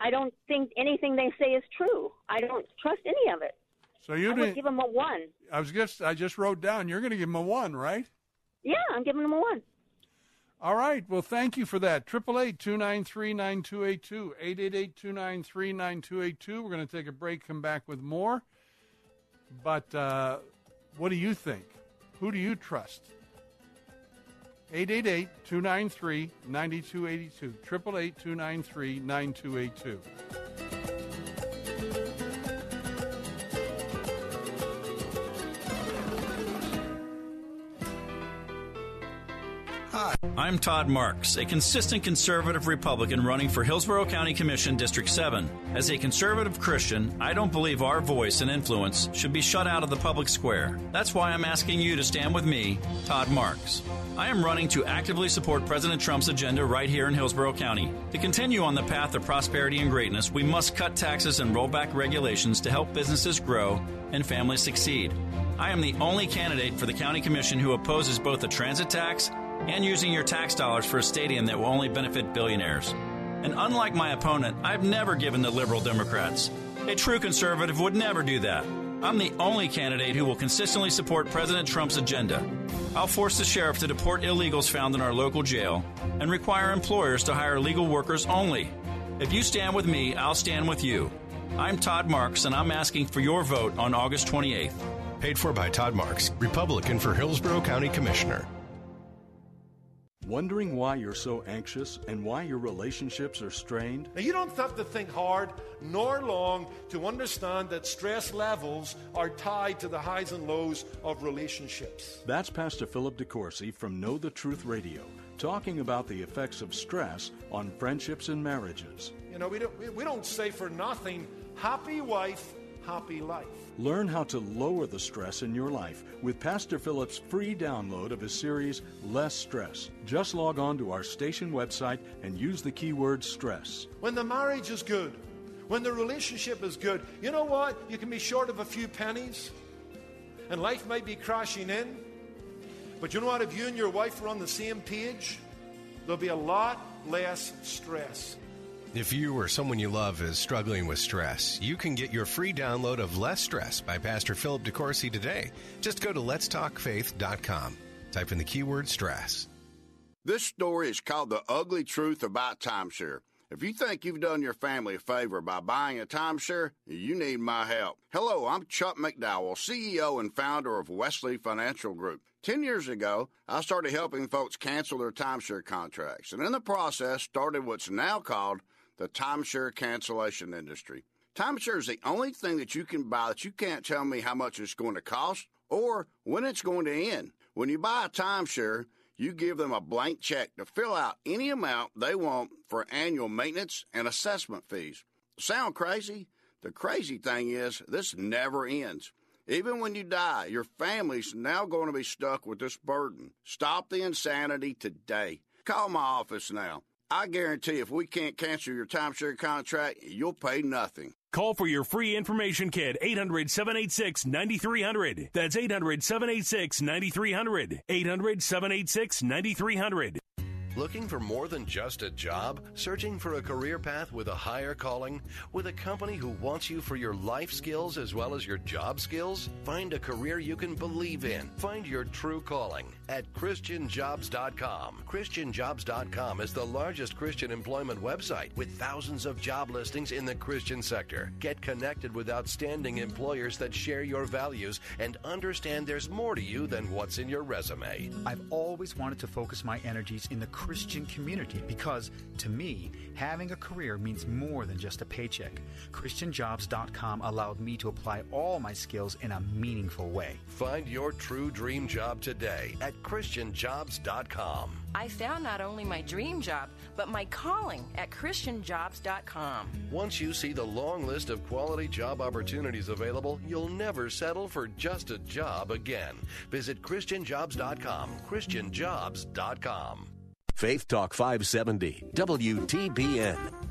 I don't think anything they say is true. I don't trust any of it. So you would give them a one. I was just I just wrote down. You're going to give them a one, right? Yeah, I'm giving them a one. All right. Well, thank you for that. Triple eight two nine three nine two eight two eight eight eight two nine three nine two eight two. We're going to take a break. Come back with more. But uh, what do you think? Who do you trust? 888 293 9282. 888 293 9282. I'm Todd Marks, a consistent conservative Republican running for Hillsborough County Commission District 7. As a conservative Christian, I don't believe our voice and influence should be shut out of the public square. That's why I'm asking you to stand with me, Todd Marks. I am running to actively support President Trump's agenda right here in Hillsborough County. To continue on the path of prosperity and greatness, we must cut taxes and roll back regulations to help businesses grow and families succeed. I am the only candidate for the County Commission who opposes both the transit tax and using your tax dollars for a stadium that will only benefit billionaires. And unlike my opponent, I've never given to liberal Democrats. A true conservative would never do that. I'm the only candidate who will consistently support President Trump's agenda. I'll force the sheriff to deport illegals found in our local jail and require employers to hire legal workers only. If you stand with me, I'll stand with you. I'm Todd Marks, and I'm asking for your vote on August 28th. Paid for by Todd Marks, Republican for Hillsborough County Commissioner. Wondering why you're so anxious and why your relationships are strained? Now, you don't have to think hard nor long to understand that stress levels are tied to the highs and lows of relationships. That's Pastor Philip DeCourcy from Know the Truth Radio talking about the effects of stress on friendships and marriages. You know, we don't, we, we don't say for nothing, happy wife, happy life. Learn how to lower the stress in your life with Pastor Philip's free download of his series, Less Stress. Just log on to our station website and use the keyword stress. When the marriage is good, when the relationship is good, you know what? You can be short of a few pennies and life might be crashing in. But you know what? If you and your wife are on the same page, there'll be a lot less stress. If you or someone you love is struggling with stress, you can get your free download of Less Stress by Pastor Philip DeCourcy today. Just go to letstalkfaith.com. Type in the keyword stress. This story is called The Ugly Truth About Timeshare. If you think you've done your family a favor by buying a timeshare, you need my help. Hello, I'm Chuck McDowell, CEO and founder of Wesley Financial Group. Ten years ago, I started helping folks cancel their timeshare contracts, and in the process, started what's now called the timeshare cancellation industry. Timeshare is the only thing that you can buy that you can't tell me how much it's going to cost or when it's going to end. When you buy a timeshare, you give them a blank check to fill out any amount they want for annual maintenance and assessment fees. Sound crazy? The crazy thing is, this never ends. Even when you die, your family's now going to be stuck with this burden. Stop the insanity today. Call my office now. I guarantee if we can't cancel your timeshare contract, you'll pay nothing. Call for your free information kit 800 786 9300. That's 800 786 9300. 800 786 9300. Looking for more than just a job? Searching for a career path with a higher calling? With a company who wants you for your life skills as well as your job skills? Find a career you can believe in. Find your true calling at ChristianJobs.com. ChristianJobs.com is the largest Christian employment website with thousands of job listings in the Christian sector. Get connected with outstanding employers that share your values and understand there's more to you than what's in your resume. I've always wanted to focus my energies in the Christian community because, to me, having a career means more than just a paycheck. ChristianJobs.com allowed me to apply all my skills in a meaningful way. Find your true dream job today at ChristianJobs.com. I found not only my dream job, but my calling at ChristianJobs.com. Once you see the long list of quality job opportunities available, you'll never settle for just a job again. Visit ChristianJobs.com. ChristianJobs.com. Faith Talk 570, WTBN.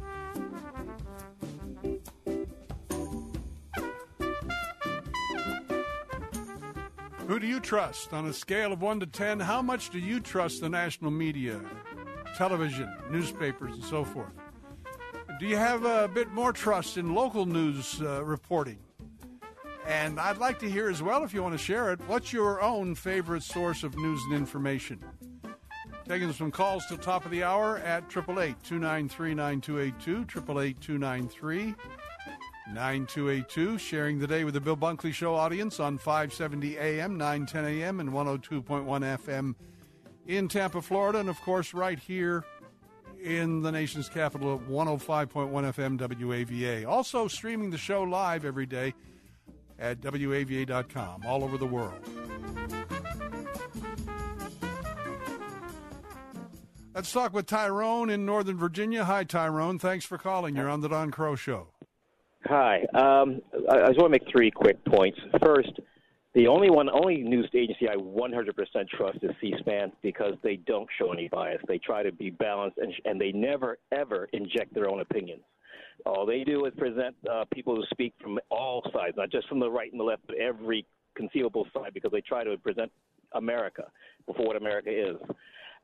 Who do you trust? On a scale of 1 to 10, how much do you trust the national media, television, newspapers, and so forth? Do you have a bit more trust in local news uh, reporting? And I'd like to hear as well, if you want to share it, what's your own favorite source of news and information? Taking some calls till top of the hour at 888 293 9282, 888 293 9282, sharing the day with the Bill Bunkley Show audience on 570 AM, 910 AM, and 102.1 FM in Tampa, Florida, and of course, right here in the nation's capital at 105.1 FM WAVA. Also, streaming the show live every day at WAVA.com all over the world. Let's talk with Tyrone in Northern Virginia. Hi, Tyrone. Thanks for calling. You're on the Don Kroah Show. Hi. Um, I, I just want to make three quick points. First, the only one, only news agency I 100% trust is C-SPAN because they don't show any bias. They try to be balanced, and, and they never ever inject their own opinions. All they do is present uh, people who speak from all sides, not just from the right and the left, but every conceivable side, because they try to present America for what America is.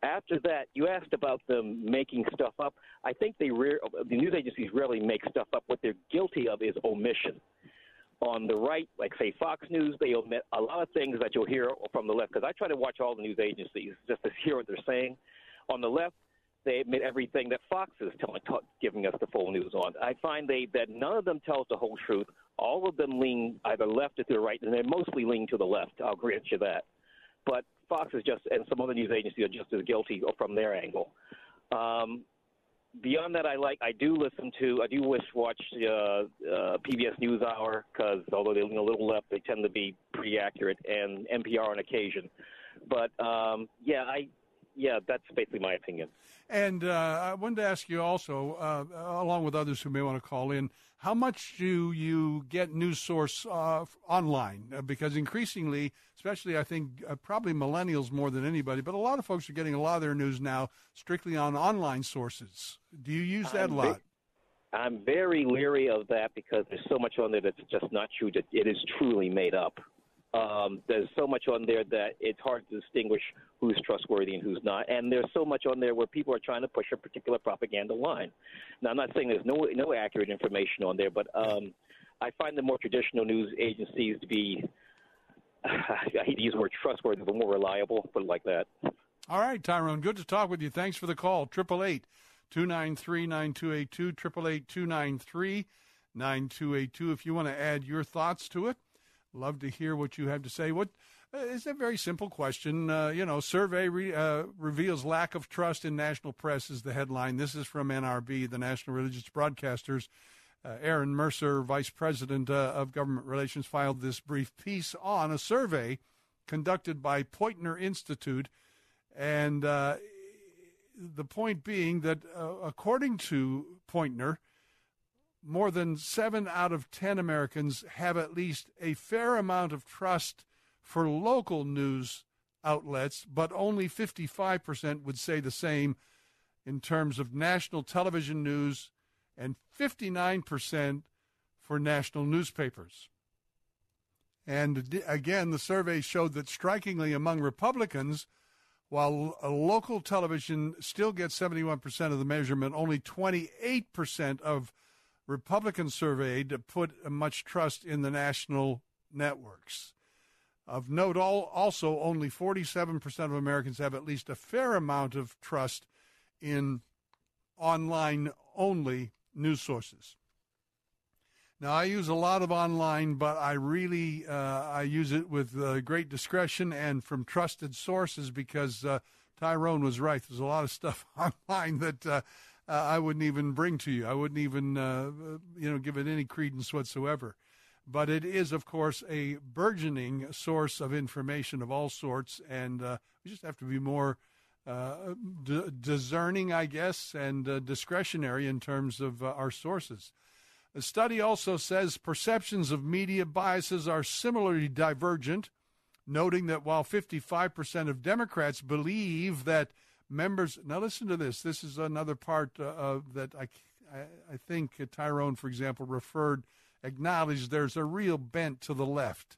After that, you asked about them making stuff up. I think they re- the news agencies rarely make stuff up. What they're guilty of is omission. On the right, like say Fox News, they omit a lot of things that you'll hear from the left. Because I try to watch all the news agencies just to hear what they're saying. On the left, they admit everything that Fox is telling, t- giving us the full news on. I find they that none of them tells the whole truth. All of them lean either left or to the right, and they mostly lean to the left. I'll grant you that. But Fox is just, and some other news agencies are just as guilty from their angle. Um, beyond that, I like, I do listen to, I do wish watch uh, uh, PBS NewsHour because although they lean a little left, they tend to be pretty accurate, and NPR on occasion. But um, yeah, I yeah, that's basically my opinion. And uh, I wanted to ask you also, uh, along with others who may want to call in, how much do you get news source uh, online? Uh, because increasingly, especially I think uh, probably millennials more than anybody, but a lot of folks are getting a lot of their news now strictly on online sources. Do you use that I'm a lot? I'm very leery of that because there's so much on there that's just not true. That it is truly made up. Um, there's so much on there that it's hard to distinguish who's trustworthy and who's not. And there's so much on there where people are trying to push a particular propaganda line. Now, I'm not saying there's no no accurate information on there, but um, I find the more traditional news agencies to be, I hate to use the word trustworthy, but more reliable. Put it like that. All right, Tyrone. Good to talk with you. Thanks for the call. Triple eight two nine three nine two eight two. Triple eight two nine three nine two eight two. If you want to add your thoughts to it, love to hear what you have to say. What uh, it's a very simple question. Uh, you know, survey re, uh, reveals lack of trust in national press is the headline. This is from NRB, the National Religious Broadcasters. Uh, Aaron Mercer, Vice President uh, of Government Relations, filed this brief piece on a survey conducted by Poynter Institute, and uh, the point being that according to Poynter, more than seven out of ten Americans have at least a fair amount of trust for local news outlets, but only 55% would say the same in terms of national television news and 59% for national newspapers. And again, the survey showed that strikingly among Republicans, while local television still gets 71% of the measurement, only 28% of Republicans surveyed put much trust in the national networks. Of note, all, also, only 47% of Americans have at least a fair amount of trust in online only news sources. Now, I use a lot of online, but I really uh, I use it with uh, great discretion and from trusted sources because uh, Tyrone was right. There's a lot of stuff online that uh, uh, I wouldn't even bring to you. I wouldn't even uh, you know give it any credence whatsoever. But it is, of course, a burgeoning source of information of all sorts, and we just have to be more d- discerning, I guess, and discretionary in terms of our sources. The study also says perceptions of media biases are similarly divergent, noting that while 55% of Democrats believe that members. Now, listen to this. This is another part uh, that I, I, I think Tyrone, for example, referred, acknowledged there's a real bent to the left.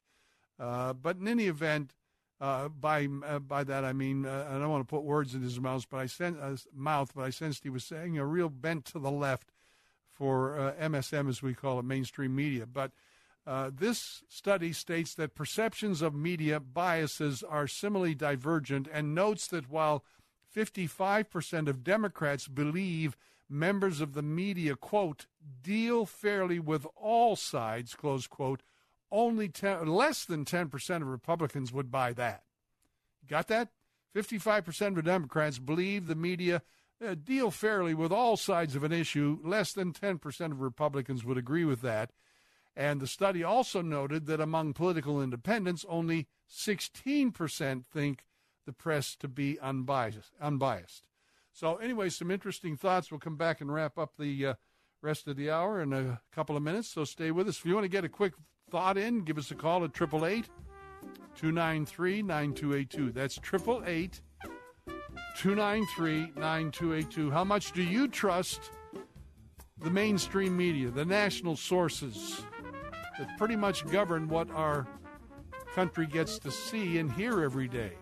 Uh, but in any event, uh, by uh, by that I mean uh, I don't want to put words in his mouth, but I sen- uh, mouth, but I sensed he was saying a real bent to the left for MSM, as we call it, mainstream media. But uh, this study states that perceptions of media biases are similarly divergent and notes that while 55% of Democrats believe members of the media, quote, deal fairly with all sides, close quote, only 10, less than 10% of Republicans would buy that. Got that? 55% of Democrats believe the media uh, deal fairly with all sides of an issue. Less than 10% of Republicans would agree with that. And the study also noted that among political independents, only 16% think the press to be unbiased. unbiased. So, anyway, some interesting thoughts. We'll come back and wrap up the uh, rest of the hour in a couple of minutes. So, stay with us. If you want to get a quick thought in, give us a call at 888 293 9282. That's 888 293 9282. How much do you trust the mainstream media, the national sources that pretty much govern what our country gets to see and hear every day?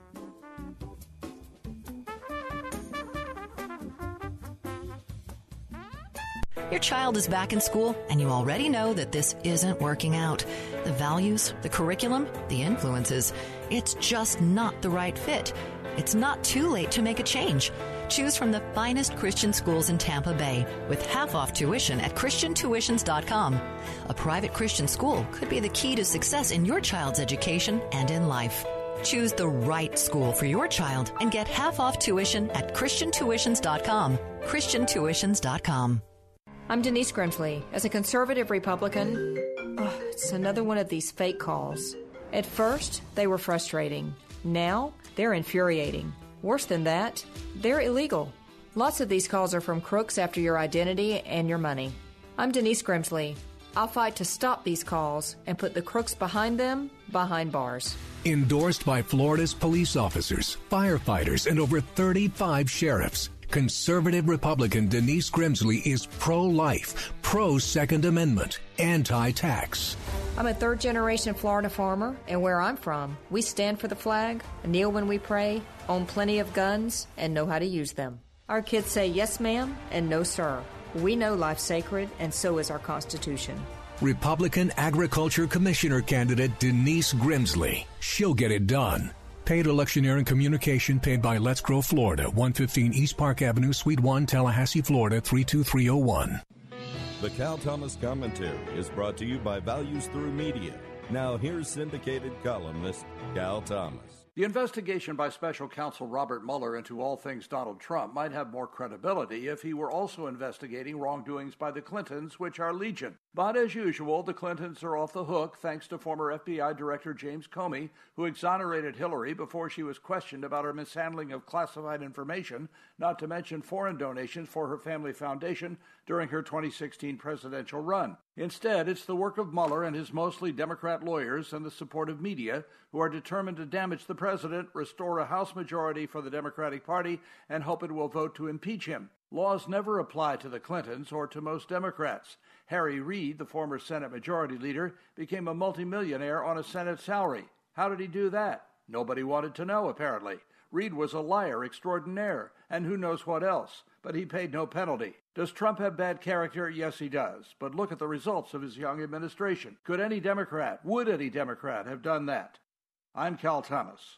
Your child is back in school, and you already know that this isn't working out. The values, the curriculum, the influences, it's just not the right fit. It's not too late to make a change. Choose from the finest Christian schools in Tampa Bay with half off tuition at ChristianTuitions.com. A private Christian school could be the key to success in your child's education and in life. Choose the right school for your child and get half off tuition at ChristianTuitions.com. ChristianTuitions.com. I'm Denise Grimsley. As a conservative Republican, oh, it's another one of these fake calls. At first, they were frustrating. Now, they're infuriating. Worse than that, they're illegal. Lots of these calls are from crooks after your identity and your money. I'm Denise Grimsley. I'll fight to stop these calls and put the crooks behind them behind bars. Endorsed by Florida's police officers, firefighters, and over 35 sheriffs. Conservative Republican Denise Grimsley is pro life, pro Second Amendment, anti tax. I'm a third generation Florida farmer, and where I'm from, we stand for the flag, kneel when we pray, own plenty of guns, and know how to use them. Our kids say yes, ma'am, and no, sir. We know life's sacred, and so is our Constitution. Republican Agriculture Commissioner candidate Denise Grimsley. She'll get it done. Paid electioneering communication paid by Let's Grow Florida, 115 East Park Avenue, Suite 1, Tallahassee, Florida, 32301. The Cal Thomas Commentary is brought to you by Values Through Media. Now, here's syndicated columnist Cal Thomas. The investigation by special counsel Robert Mueller into all things Donald Trump might have more credibility if he were also investigating wrongdoings by the Clintons, which are legion. But as usual, the Clintons are off the hook thanks to former FBI Director James Comey, who exonerated Hillary before she was questioned about her mishandling of classified information, not to mention foreign donations for her family foundation during her 2016 presidential run. Instead, it's the work of Mueller and his mostly Democrat lawyers and the supportive media who are determined to damage the president, restore a House majority for the Democratic Party, and hope it will vote to impeach him. Laws never apply to the Clintons or to most Democrats. Harry Reid, the former Senate Majority Leader, became a multimillionaire on a Senate salary. How did he do that? Nobody wanted to know, apparently. Reid was a liar extraordinaire, and who knows what else, but he paid no penalty. Does Trump have bad character? Yes, he does. But look at the results of his young administration. Could any Democrat, would any Democrat have done that? I'm Cal Thomas.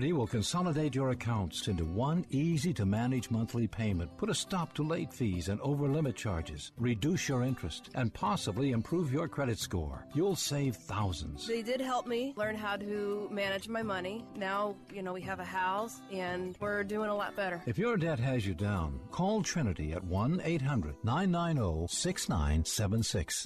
will consolidate your accounts into one easy to manage monthly payment, put a stop to late fees and over limit charges, reduce your interest, and possibly improve your credit score. You'll save thousands. They did help me learn how to manage my money. Now, you know, we have a house and we're doing a lot better. If your debt has you down, call Trinity at 1 800 990 6976.